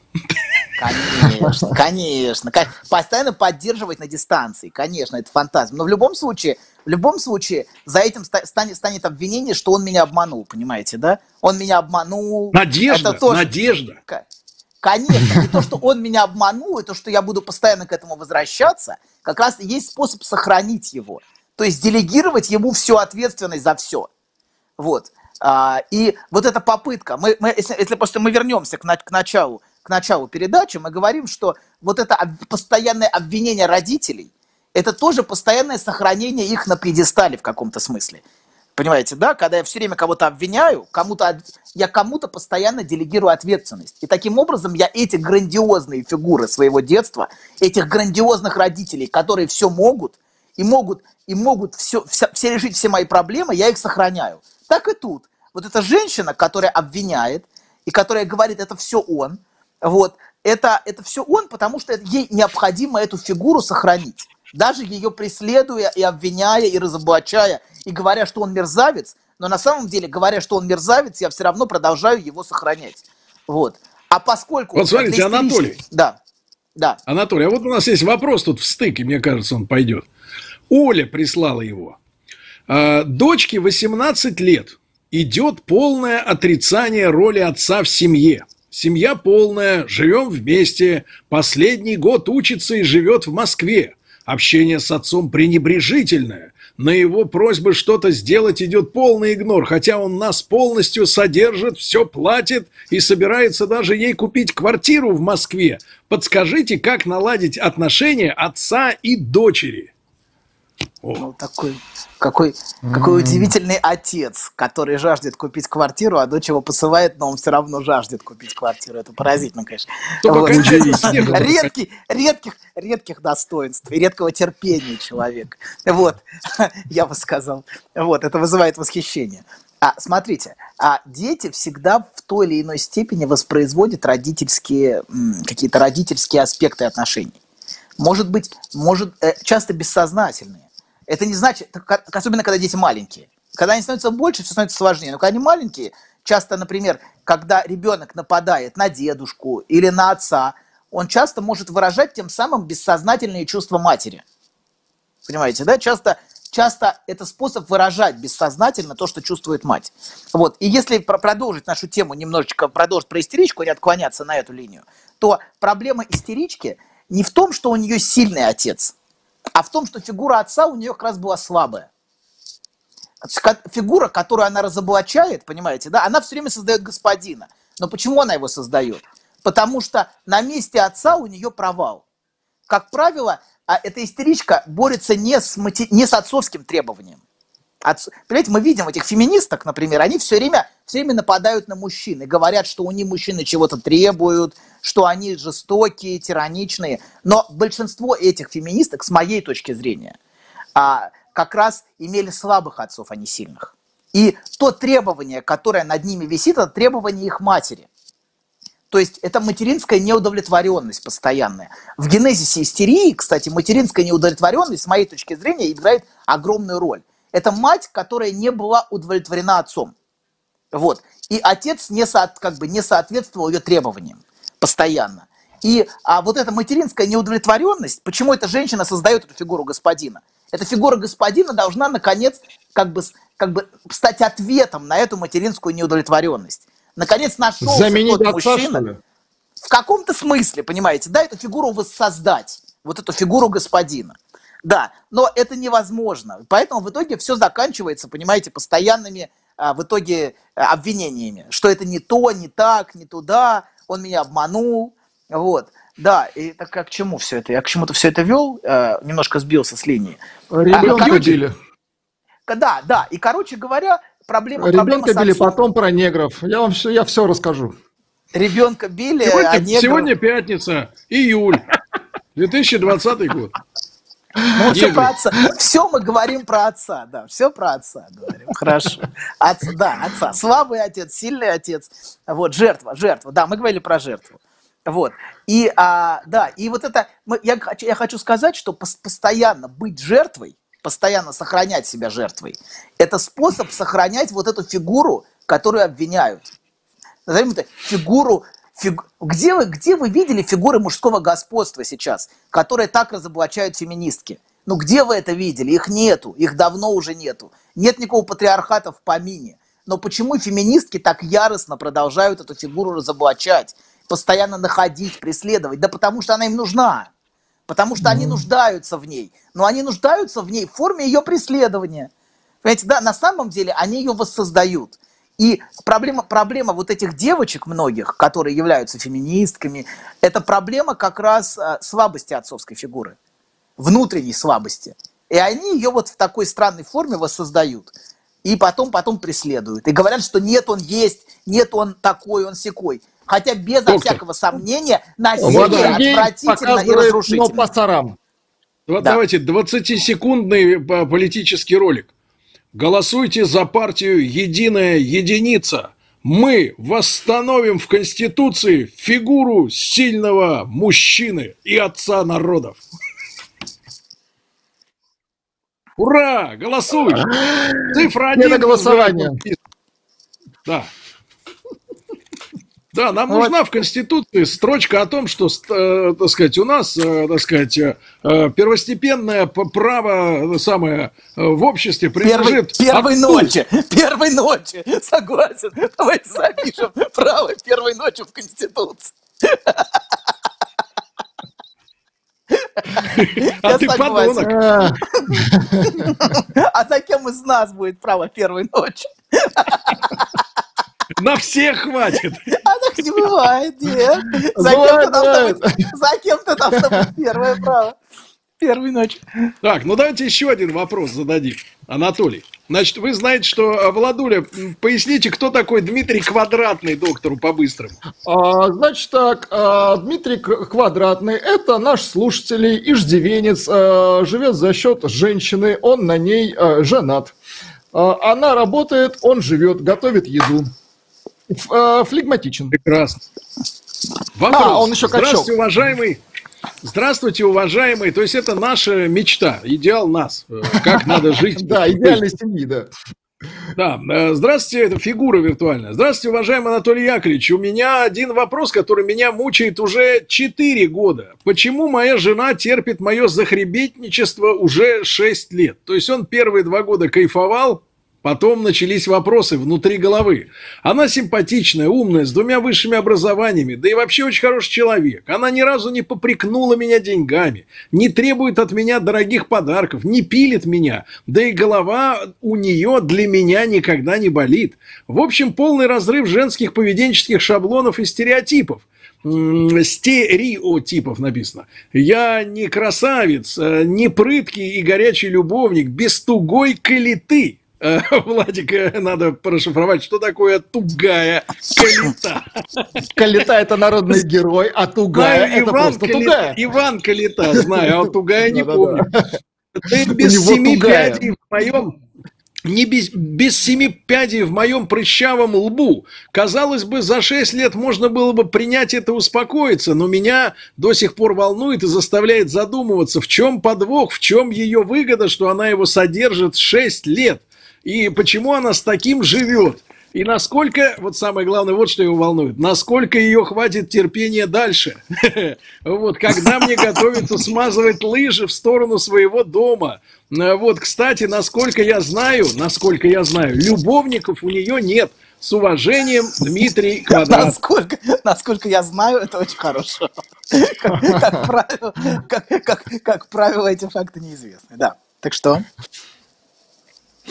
Конечно, конечно. Постоянно поддерживать на дистанции, конечно, это фантазм. Но в любом случае, в любом случае, за этим станет, станет обвинение, что он меня обманул, понимаете, да? Он меня обманул. Надежда, это тоже... надежда. Конечно, и то, что он меня обманул, и то, что я буду постоянно к этому возвращаться, как раз и есть способ сохранить его. То есть делегировать ему всю ответственность за все. Вот. А, и вот эта попытка, мы, мы, если, если просто мы вернемся к, на, к, началу, к началу передачи, мы говорим, что вот это постоянное обвинение родителей, это тоже постоянное сохранение их на пьедестале в каком-то смысле. Понимаете, да? Когда я все время кого-то обвиняю, кому-то, я кому-то постоянно делегирую ответственность. И таким образом я эти грандиозные фигуры своего детства, этих грандиозных родителей, которые все могут, и могут, и могут все, все, все решить все мои проблемы, я их сохраняю. Так и тут. Вот эта женщина, которая обвиняет, и которая говорит, это все он, вот, это, это все он, потому что ей необходимо эту фигуру сохранить даже ее преследуя и обвиняя, и разоблачая, и говоря, что он мерзавец, но на самом деле, говоря, что он мерзавец, я все равно продолжаю его сохранять. Вот. А поскольку... Вот смотрите, Анатолий. Да, да. Анатолий, а вот у нас есть вопрос тут в стыке, мне кажется, он пойдет. Оля прислала его. А, дочке 18 лет. Идет полное отрицание роли отца в семье. Семья полная, живем вместе. Последний год учится и живет в Москве. Общение с отцом пренебрежительное. На его просьбы что-то сделать идет полный игнор, хотя он нас полностью содержит, все платит и собирается даже ей купить квартиру в Москве. Подскажите, как наладить отношения отца и дочери? Ну, такой, какой, какой удивительный отец, который жаждет купить квартиру, а дочь его посылает, но он все равно жаждет купить квартиру. Это поразительно, конечно. Вот. Редкий, редких, редких достоинств и редкого терпения человек. Вот, я бы сказал. Вот, это вызывает восхищение. А, смотрите, а дети всегда в той или иной степени воспроизводят родительские, какие-то родительские аспекты отношений. Может быть, может, э, часто бессознательные. Это не значит, особенно когда дети маленькие. Когда они становятся больше, все становится сложнее. Но когда они маленькие, часто, например, когда ребенок нападает на дедушку или на отца, он часто может выражать тем самым бессознательные чувства матери. Понимаете, да? Часто, часто это способ выражать бессознательно то, что чувствует мать. Вот. И если продолжить нашу тему, немножечко продолжить про истеричку, не отклоняться на эту линию, то проблема истерички не в том, что у нее сильный отец – а в том, что фигура отца у нее как раз была слабая. Фигура, которую она разоблачает, понимаете, да, она все время создает господина. Но почему она его создает? Потому что на месте отца у нее провал. Как правило, а эта истеричка борется не с, мати... не с отцовским требованием. От... Понимаете, мы видим этих феминисток, например, они все время, все время нападают на мужчин и говорят, что у них мужчины чего-то требуют, что они жестокие, тираничные. Но большинство этих феминисток, с моей точки зрения, а, как раз имели слабых отцов, а не сильных. И то требование, которое над ними висит, это требование их матери. То есть это материнская неудовлетворенность постоянная. В генезисе истерии, кстати, материнская неудовлетворенность, с моей точки зрения, играет огромную роль. Это мать, которая не была удовлетворена отцом. Вот. И отец не, со, как бы не соответствовал ее требованиям постоянно. И а вот эта материнская неудовлетворенность, почему эта женщина создает эту фигуру господина? Эта фигура господина должна, наконец, как бы, как бы стать ответом на эту материнскую неудовлетворенность. Наконец нашелся Заменить тот отца, мужчина. В каком-то смысле, понимаете, да, эту фигуру воссоздать, вот эту фигуру господина. Да, но это невозможно. Поэтому в итоге все заканчивается, понимаете, постоянными а, в итоге а, обвинениями, что это не то, не так, не туда, он меня обманул, вот. Да, и так а к чему все это? Я к чему-то все это вел, э, немножко сбился с линии. Ребенка короче, били. Да, да, и, короче говоря, проблема... проблема Ребенка со били, потом про негров. Я вам все, я все расскажу. Ребенка били, Сегодня, а негры- сегодня пятница, июль, 2020 год. Ну, все про отца. Все мы говорим про отца, да, все про отца говорим. Хорошо. Отца, да, отца. Слабый отец, сильный отец. Вот, жертва, жертва. Да, мы говорили про жертву. Вот. И, а, да, и вот это, мы- я, хочу, я хочу сказать, что пос- постоянно быть жертвой, постоянно сохранять себя жертвой, это способ сохранять вот эту фигуру, которую обвиняют. Назовем это фигуру, фиг- Где, вы, где вы видели фигуры мужского господства сейчас, которые так разоблачают феминистки? Ну где вы это видели? Их нету, их давно уже нету. Нет никакого патриархата в помине. Но почему феминистки так яростно продолжают эту фигуру разоблачать, постоянно находить, преследовать? Да потому что она им нужна. Потому что они нуждаются в ней. Но они нуждаются в ней в форме ее преследования. Понимаете, да, на самом деле они ее воссоздают. И проблема, проблема вот этих девочек многих, которые являются феминистками, это проблема как раз э, слабости отцовской фигуры, внутренней слабости. И они ее вот в такой странной форме воссоздают. И потом, потом преследуют. И говорят, что нет, он есть, нет, он такой, он секой. Хотя безо Доктор. всякого сомнения насилие отвратительно и показывает, но разрушительно. по сорам. Вот Да. давайте 20-секундный э, политический ролик. Голосуйте за партию «Единая единица». Мы восстановим в Конституции фигуру сильного мужчины и отца народов. Ура! Голосуй! Цифра Не на голосование. Да. Да, нам Вот. нужна в Конституции строчка о том, что, э, так сказать, у нас, э, так сказать, э, первостепенное право самое в обществе Первой, принадлежит первой отцу. ночи, первой ночи, согласен. Давайте запишем право первой ночи в Конституции. А Я ты согласен. подонок. А за кем из нас будет право первой ночи? На всех хватит. А так не бывает, нет. За Бывает, кем-то должно бывает. быть, за кем-то должно быть первое право. Первой ночи. Так, ну давайте еще один вопрос зададим. Анатолий. Значит, вы знаете, что, э, Владуля, поясните, кто такой Дмитрий Квадратный доктору по-быстрому? а, Значит так, а, Дмитрий Квадратный – это наш слушатель, иждивенец, а, живет за счет женщины, он на ней а, женат. А, Она работает, он живет, готовит еду. А, Флегматичен. Прекрасно. Вопрос. А, он еще качок. Здравствуйте, уважаемый. Здравствуйте, уважаемый. То есть это наша мечта, идеал нас. Э, Как надо жить. Да, идеальной семьи, да. Да, э, здравствуйте, это фигура виртуальная. Здравствуйте, уважаемый Анатолий Яковлевич. У меня один вопрос, который меня мучает уже 4 года. Почему моя жена терпит мое захребетничество уже 6 лет? То есть он первые два года кайфовал, Потом начались вопросы внутри головы. Она симпатичная, умная, с двумя высшими образованиями, да и вообще очень хороший человек. Она ни разу не попрекнула меня деньгами, не требует от меня дорогих подарков, не пилит меня, да и голова у нее для меня никогда не болит. В общем, полный разрыв женских поведенческих шаблонов и стереотипов. Стереотипов написано. Я не красавец, э, не прыткий и горячий любовник, без тугой калиты. Э, Владик, э, надо расшифровать, что такое тугая калита. Калита – это народный герой, а тугая это просто Калита, тугая. Иван Калита, знаю, а тугая не помню. Ты без семи пядей в моем не без, без семи пядей в моем прыщавом лбу. Казалось бы, за шесть лет можно было бы принять это и успокоиться, но меня до сих пор волнует и заставляет задумываться, в чем подвох, в чем ее выгода, что она его содержит шесть лет, и почему она с таким живет. И насколько, вот самое главное, вот что его волнует, насколько ее хватит терпения дальше. Вот, когда мне готовится смазывать лыжи в сторону своего дома. Вот, кстати, насколько я знаю, насколько я знаю, любовников у нее нет. С уважением, Дмитрий Квадрат. Насколько, насколько я знаю, это очень хорошо. Как, как, правило, как, как, как правило, эти факты неизвестны. Да. Так что?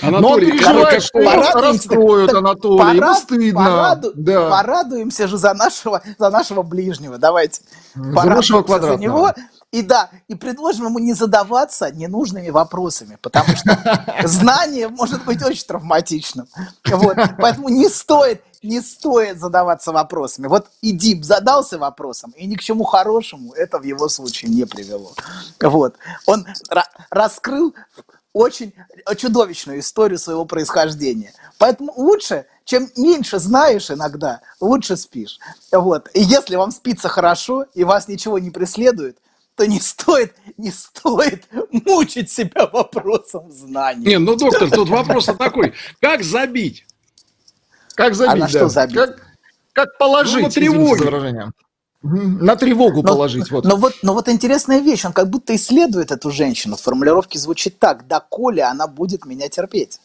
Но он переживает, что его раскроют, Анатолий, порад, ему стыдно. Пораду, да. Порадуемся же за нашего, за нашего ближнего, давайте. За нашего квадрата. За него, и да, и предложим ему не задаваться ненужными вопросами, потому что знание может быть очень травматичным. Вот. Поэтому не стоит, не стоит задаваться вопросами. Вот Идип задался вопросом, и ни к чему хорошему это в его случае не привело. Вот. Он раскрыл очень чудовищную историю своего происхождения. Поэтому лучше, чем меньше знаешь иногда, лучше спишь. Вот. И если вам спится хорошо, и вас ничего не преследует, то не стоит, не стоит мучить себя вопросом знаний. Не, ну, доктор, тут вопрос такой. Как забить? Как забить, а на да. что забить? Как, как положить, ну, на тревогу. На тревогу но, положить. Вот. Но, вот, но вот интересная вещь, он как будто исследует эту женщину. В формулировке звучит так, да коли она будет меня терпеть.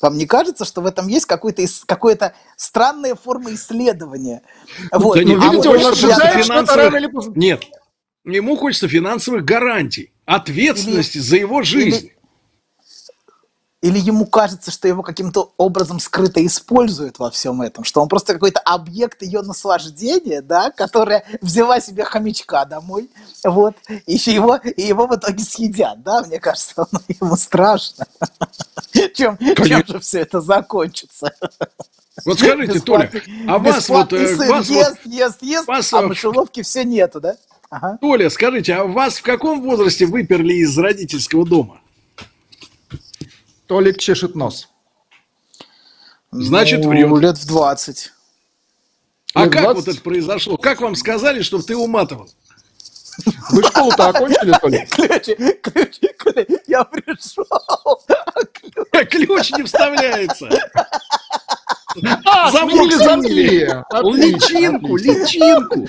Вам не кажется, что в этом есть какое-то какое странная форма исследования? Вот. Да не, а видите, он ожидает, финансовых... Нет, ему хочется финансовых гарантий, ответственности или, за его жизнь. Или, или ему кажется, что его каким-то образом скрыто используют во всем этом, что он просто какой-то объект ее наслаждения, да, которая взяла себе хомячка домой, вот, и его, и его в итоге съедят, да, мне кажется, ну, ему страшно. Чем, чем же все это закончится? Вот скажите, Толя, а вас вот... Э, вас ест, ест, ест, вас, а мышеловки все нету, да? Толя, скажите, а вас в каком возрасте выперли из родительского дома? Толик чешет нос. Значит, ну, врет. лет в 20. А лет как 20? вот это произошло? Как вам сказали, чтобы ты уматывал? Вы школу-то окончили, Толя? Ключи, ключи, ключи, я пришел. Ключ... ключ не вставляется. А, замок замки. Личинку, личинку.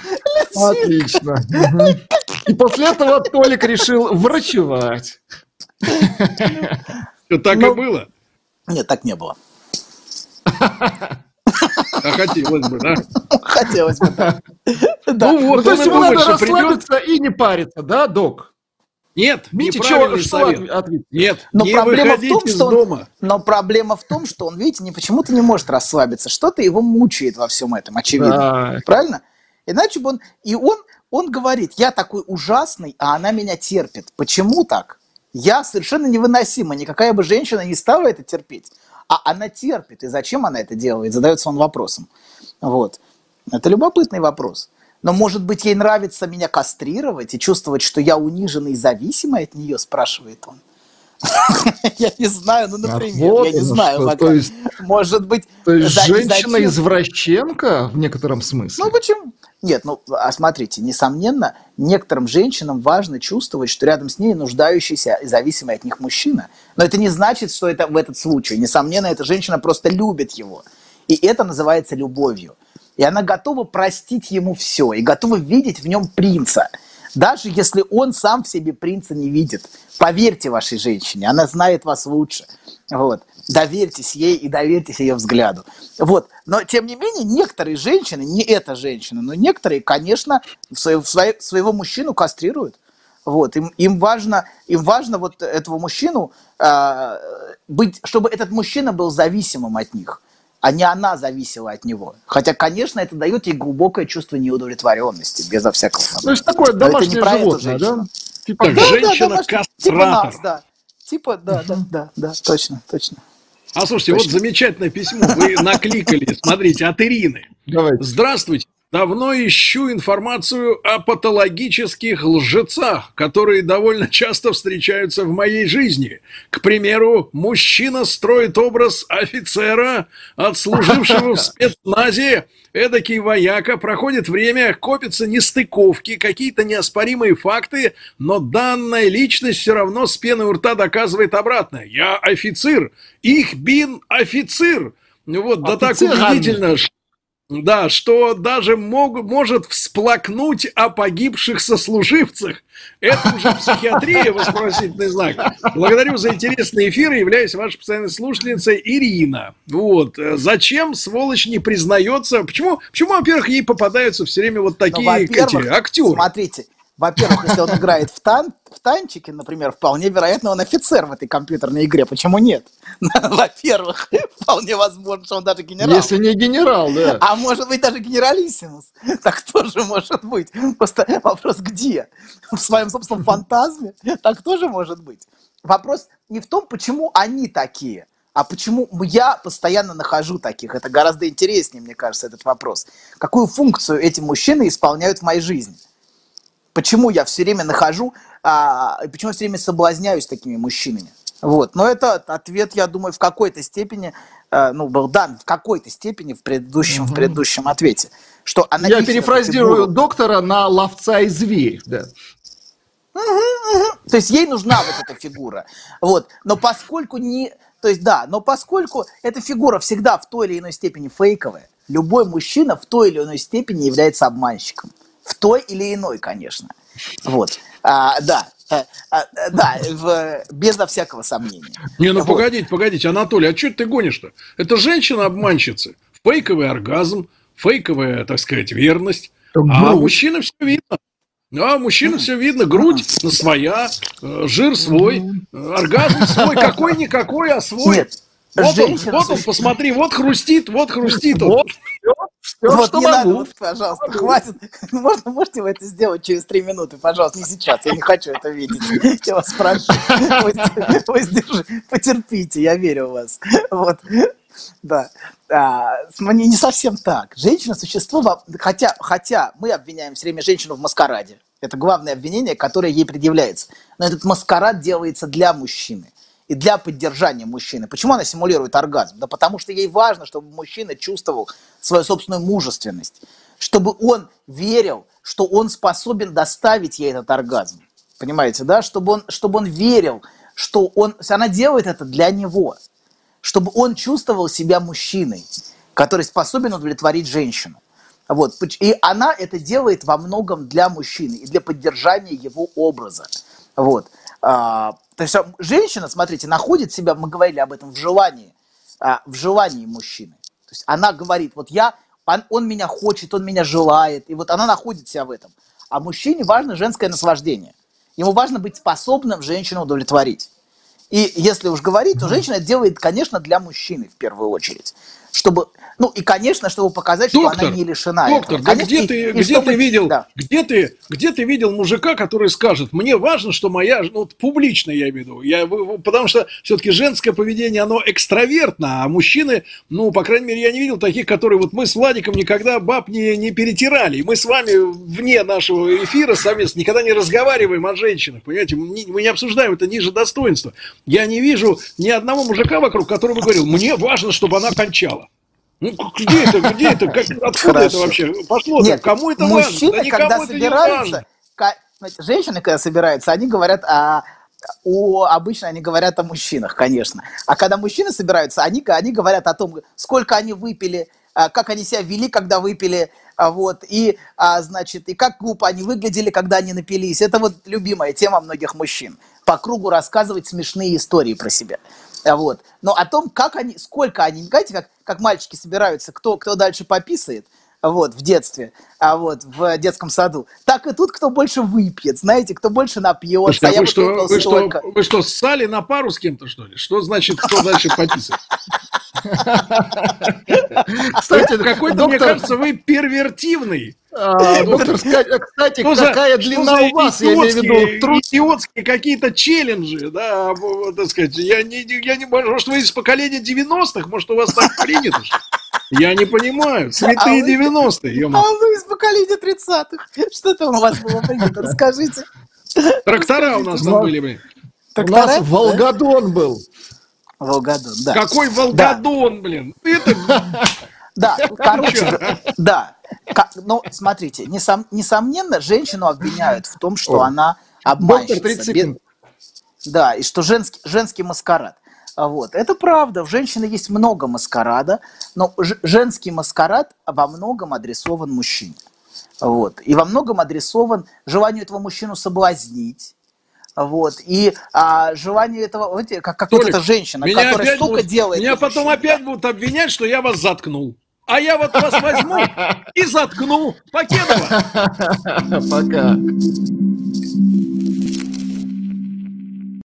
Отлично. И после этого Толик решил врачевать. Так и было? Нет, так не было. А хотелось бы, да? Хотелось бы, да. Ну вот, то есть ему надо расслабиться и не париться, да, док? Нет, Митя, что, что ответить? Нет, но не проблема в том, что он, дома. Но проблема в том, что он, видите, не почему-то не может расслабиться. Что-то его мучает во всем этом, очевидно. Да. Правильно? Иначе бы он... И он, он говорит, я такой ужасный, а она меня терпит. Почему так? Я совершенно невыносима. Никакая бы женщина не стала это терпеть. А она терпит. И зачем она это делает? Задается он вопросом. Вот. Это любопытный вопрос. Но, может быть, ей нравится меня кастрировать и чувствовать, что я униженный и зависимый от нее, спрашивает он. Я не знаю, ну, например, я не знаю. Может быть... То есть женщина-извращенка в некотором смысле? Ну, почему? Нет, ну, а смотрите, несомненно, некоторым женщинам важно чувствовать, что рядом с ней нуждающийся и зависимый от них мужчина. Но это не значит, что это в этот случай. Несомненно, эта женщина просто любит его. И это называется любовью. И она готова простить ему все, и готова видеть в нем принца. Даже если он сам в себе принца не видит. Поверьте вашей женщине, она знает вас лучше. Вот доверьтесь ей и доверьтесь ее взгляду. Вот. Но, тем не менее, некоторые женщины, не эта женщина, но некоторые, конечно, своего, своего мужчину кастрируют. Вот, им, им, важно, им важно вот этого мужчину э, быть, чтобы этот мужчина был зависимым от них, а не она зависела от него. Хотя, конечно, это дает ей глубокое чувство неудовлетворенности, безо всякого. То есть такое домашнее животное, да? Типа да, женщина-кастратор. Да, типа нас, да. Типа, да, да, да, да, точно, точно. А слушайте, Точно. вот замечательное письмо вы накликали, смотрите, от Ирины. Давайте. Здравствуйте. Давно ищу информацию о патологических лжецах, которые довольно часто встречаются в моей жизни. К примеру, мужчина строит образ офицера, отслужившего в спецназе, эдакий вояка, проходит время, копятся нестыковки, какие-то неоспоримые факты, но данная личность все равно с пеной у рта доказывает обратное. Я офицер, их бин офицер, вот, да так убедительно, да, что даже мог, может всплакнуть о погибших сослуживцах. Это уже психиатрия, вопросительный знак. Благодарю за интересный эфир, являюсь вашей постоянной слушательницей Ирина. Вот. Зачем сволочь не признается? Почему, почему во-первых, ей попадаются все время вот такие ну, эти, актеры? Смотрите, во-первых, если он играет в, тан в танчике, например, вполне вероятно, он офицер в этой компьютерной игре. Почему нет? Во-первых, вполне возможно, что он даже генерал. Если не генерал, да. А может быть, даже генералиссимус. Так тоже может быть. Просто вопрос где? В своем собственном фантазме? Так тоже может быть. Вопрос не в том, почему они такие, а почему я постоянно нахожу таких? Это гораздо интереснее, мне кажется, этот вопрос. Какую функцию эти мужчины исполняют в моей жизни? Почему я все время нахожу, а, почему я все время соблазняюсь такими мужчинами. Вот. Но это ответ, я думаю, в какой-то степени, э, ну, был дан в какой-то степени в предыдущем, угу. в предыдущем ответе. Что я перефразирую фигуру... доктора на ловца и зверь. Да. Угу, угу. То есть ей нужна вот эта фигура. Вот. Но поскольку не... То есть да, но поскольку эта фигура всегда в той или иной степени фейковая, любой мужчина в той или иной степени является обманщиком. В той или иной, конечно. Вот. А, да, а, а, да, в, безо всякого сомнения. Не, ну вот. погодите, погодите, Анатолий, а что ты гонишь-то? Это женщина-обманщица. Фейковый оргазм, фейковая, так сказать, верность. А мужчина все видно. А мужчина все видно, грудь своя, э, жир свой, оргазм свой, какой-никакой, а свой. Нет, вот он, вот он, посмотри, вот хрустит, вот хрустит он. Вот, все, вот что не могу. надо, пожалуйста, хватит. Можно, можете вы это сделать через три минуты, пожалуйста, не сейчас, я не хочу это видеть. Я вас прошу, потерпите, я верю в вас. Вот. Да. А, не, не совсем так. Женщина – существо, хотя, хотя мы обвиняем все время женщину в маскараде. Это главное обвинение, которое ей предъявляется. Но этот маскарад делается для мужчины и для поддержания мужчины. Почему она симулирует оргазм? Да потому что ей важно, чтобы мужчина чувствовал свою собственную мужественность, чтобы он верил, что он способен доставить ей этот оргазм. Понимаете, да? Чтобы он, чтобы он верил, что он, она делает это для него, чтобы он чувствовал себя мужчиной, который способен удовлетворить женщину. Вот. И она это делает во многом для мужчины и для поддержания его образа. Вот. То есть женщина, смотрите, находит себя, мы говорили об этом, в желании, а, в желании мужчины. То есть она говорит, вот я, он, он меня хочет, он меня желает, и вот она находит себя в этом. А мужчине важно женское наслаждение. Ему важно быть способным женщину удовлетворить. И если уж говорить, то женщина делает, конечно, для мужчины в первую очередь чтобы, ну и, конечно, чтобы показать, доктор, что она не лишена доктор, этого. Конечно, где, и, ты, и где чтобы... ты видел, да. где ты, где ты видел мужика, который скажет, мне важно, что моя, ну публично я имею в виду, я, потому что все-таки женское поведение, оно экстравертно, а мужчины, ну, по крайней мере, я не видел таких, которые, вот мы с Владиком никогда баб не, не перетирали, мы с вами вне нашего эфира совместно никогда не разговариваем о женщинах, понимаете, мы не обсуждаем это ниже достоинства. Я не вижу ни одного мужика вокруг, который бы говорил, мне важно, чтобы она кончала. Ну, где это, где это, как, откуда Хорошо. это вообще пошло? Нет, кому это мужчины, важно? Да когда собираются, женщины, когда собираются, они говорят о о, обычно они говорят о мужчинах, конечно. А когда мужчины собираются, они, они говорят о том, сколько они выпили, а, как они себя вели, когда выпили, а, вот, и, а, значит, и как глупо они выглядели, когда они напились. Это вот любимая тема многих мужчин. По кругу рассказывать смешные истории про себя. Вот. Но о том, как они, сколько они, знаете, как, как мальчики собираются, кто, кто дальше пописает, вот, в детстве, а вот, в детском саду. Так и тут кто больше выпьет, знаете, кто больше напьется. Слушайте, а вы, что, вы, что, вы что, ссали на пару с кем-то, что ли? Что значит, кто дальше пописает? Кстати, какой-то, мне кажется, вы первертивный. А, доктор, кстати, какая длина у вас, я имею в виду, идиотские какие-то челленджи, да, так сказать, я не, я не, может, вы из поколения 90-х, может, у вас так принято? Я не понимаю, святые а 90-е, А вы из поколения 30-х, что там у вас было принято, расскажите. Трактора у нас там были, блин. У нас Волгодон был. Волгодон, да. Какой Волгодон, блин? Это... Да, короче, да. Ну, смотрите, несом, несомненно, женщину обвиняют в том, что она обманщица. Да, и что женский, женский маскарад. А Вот. Это правда, в женщины есть много маскарада, но женский маскарад во многом адресован мужчине. Вот. И во многом адресован желанию этого мужчину соблазнить, вот. И а, желание этого, вот, как, как Толик, вот эта женщина, которая столько будут, делает. Меня потом мужчине. опять будут обвинять, что я вас заткнул. А я вот вас возьму и заткну. Покедова. Пока.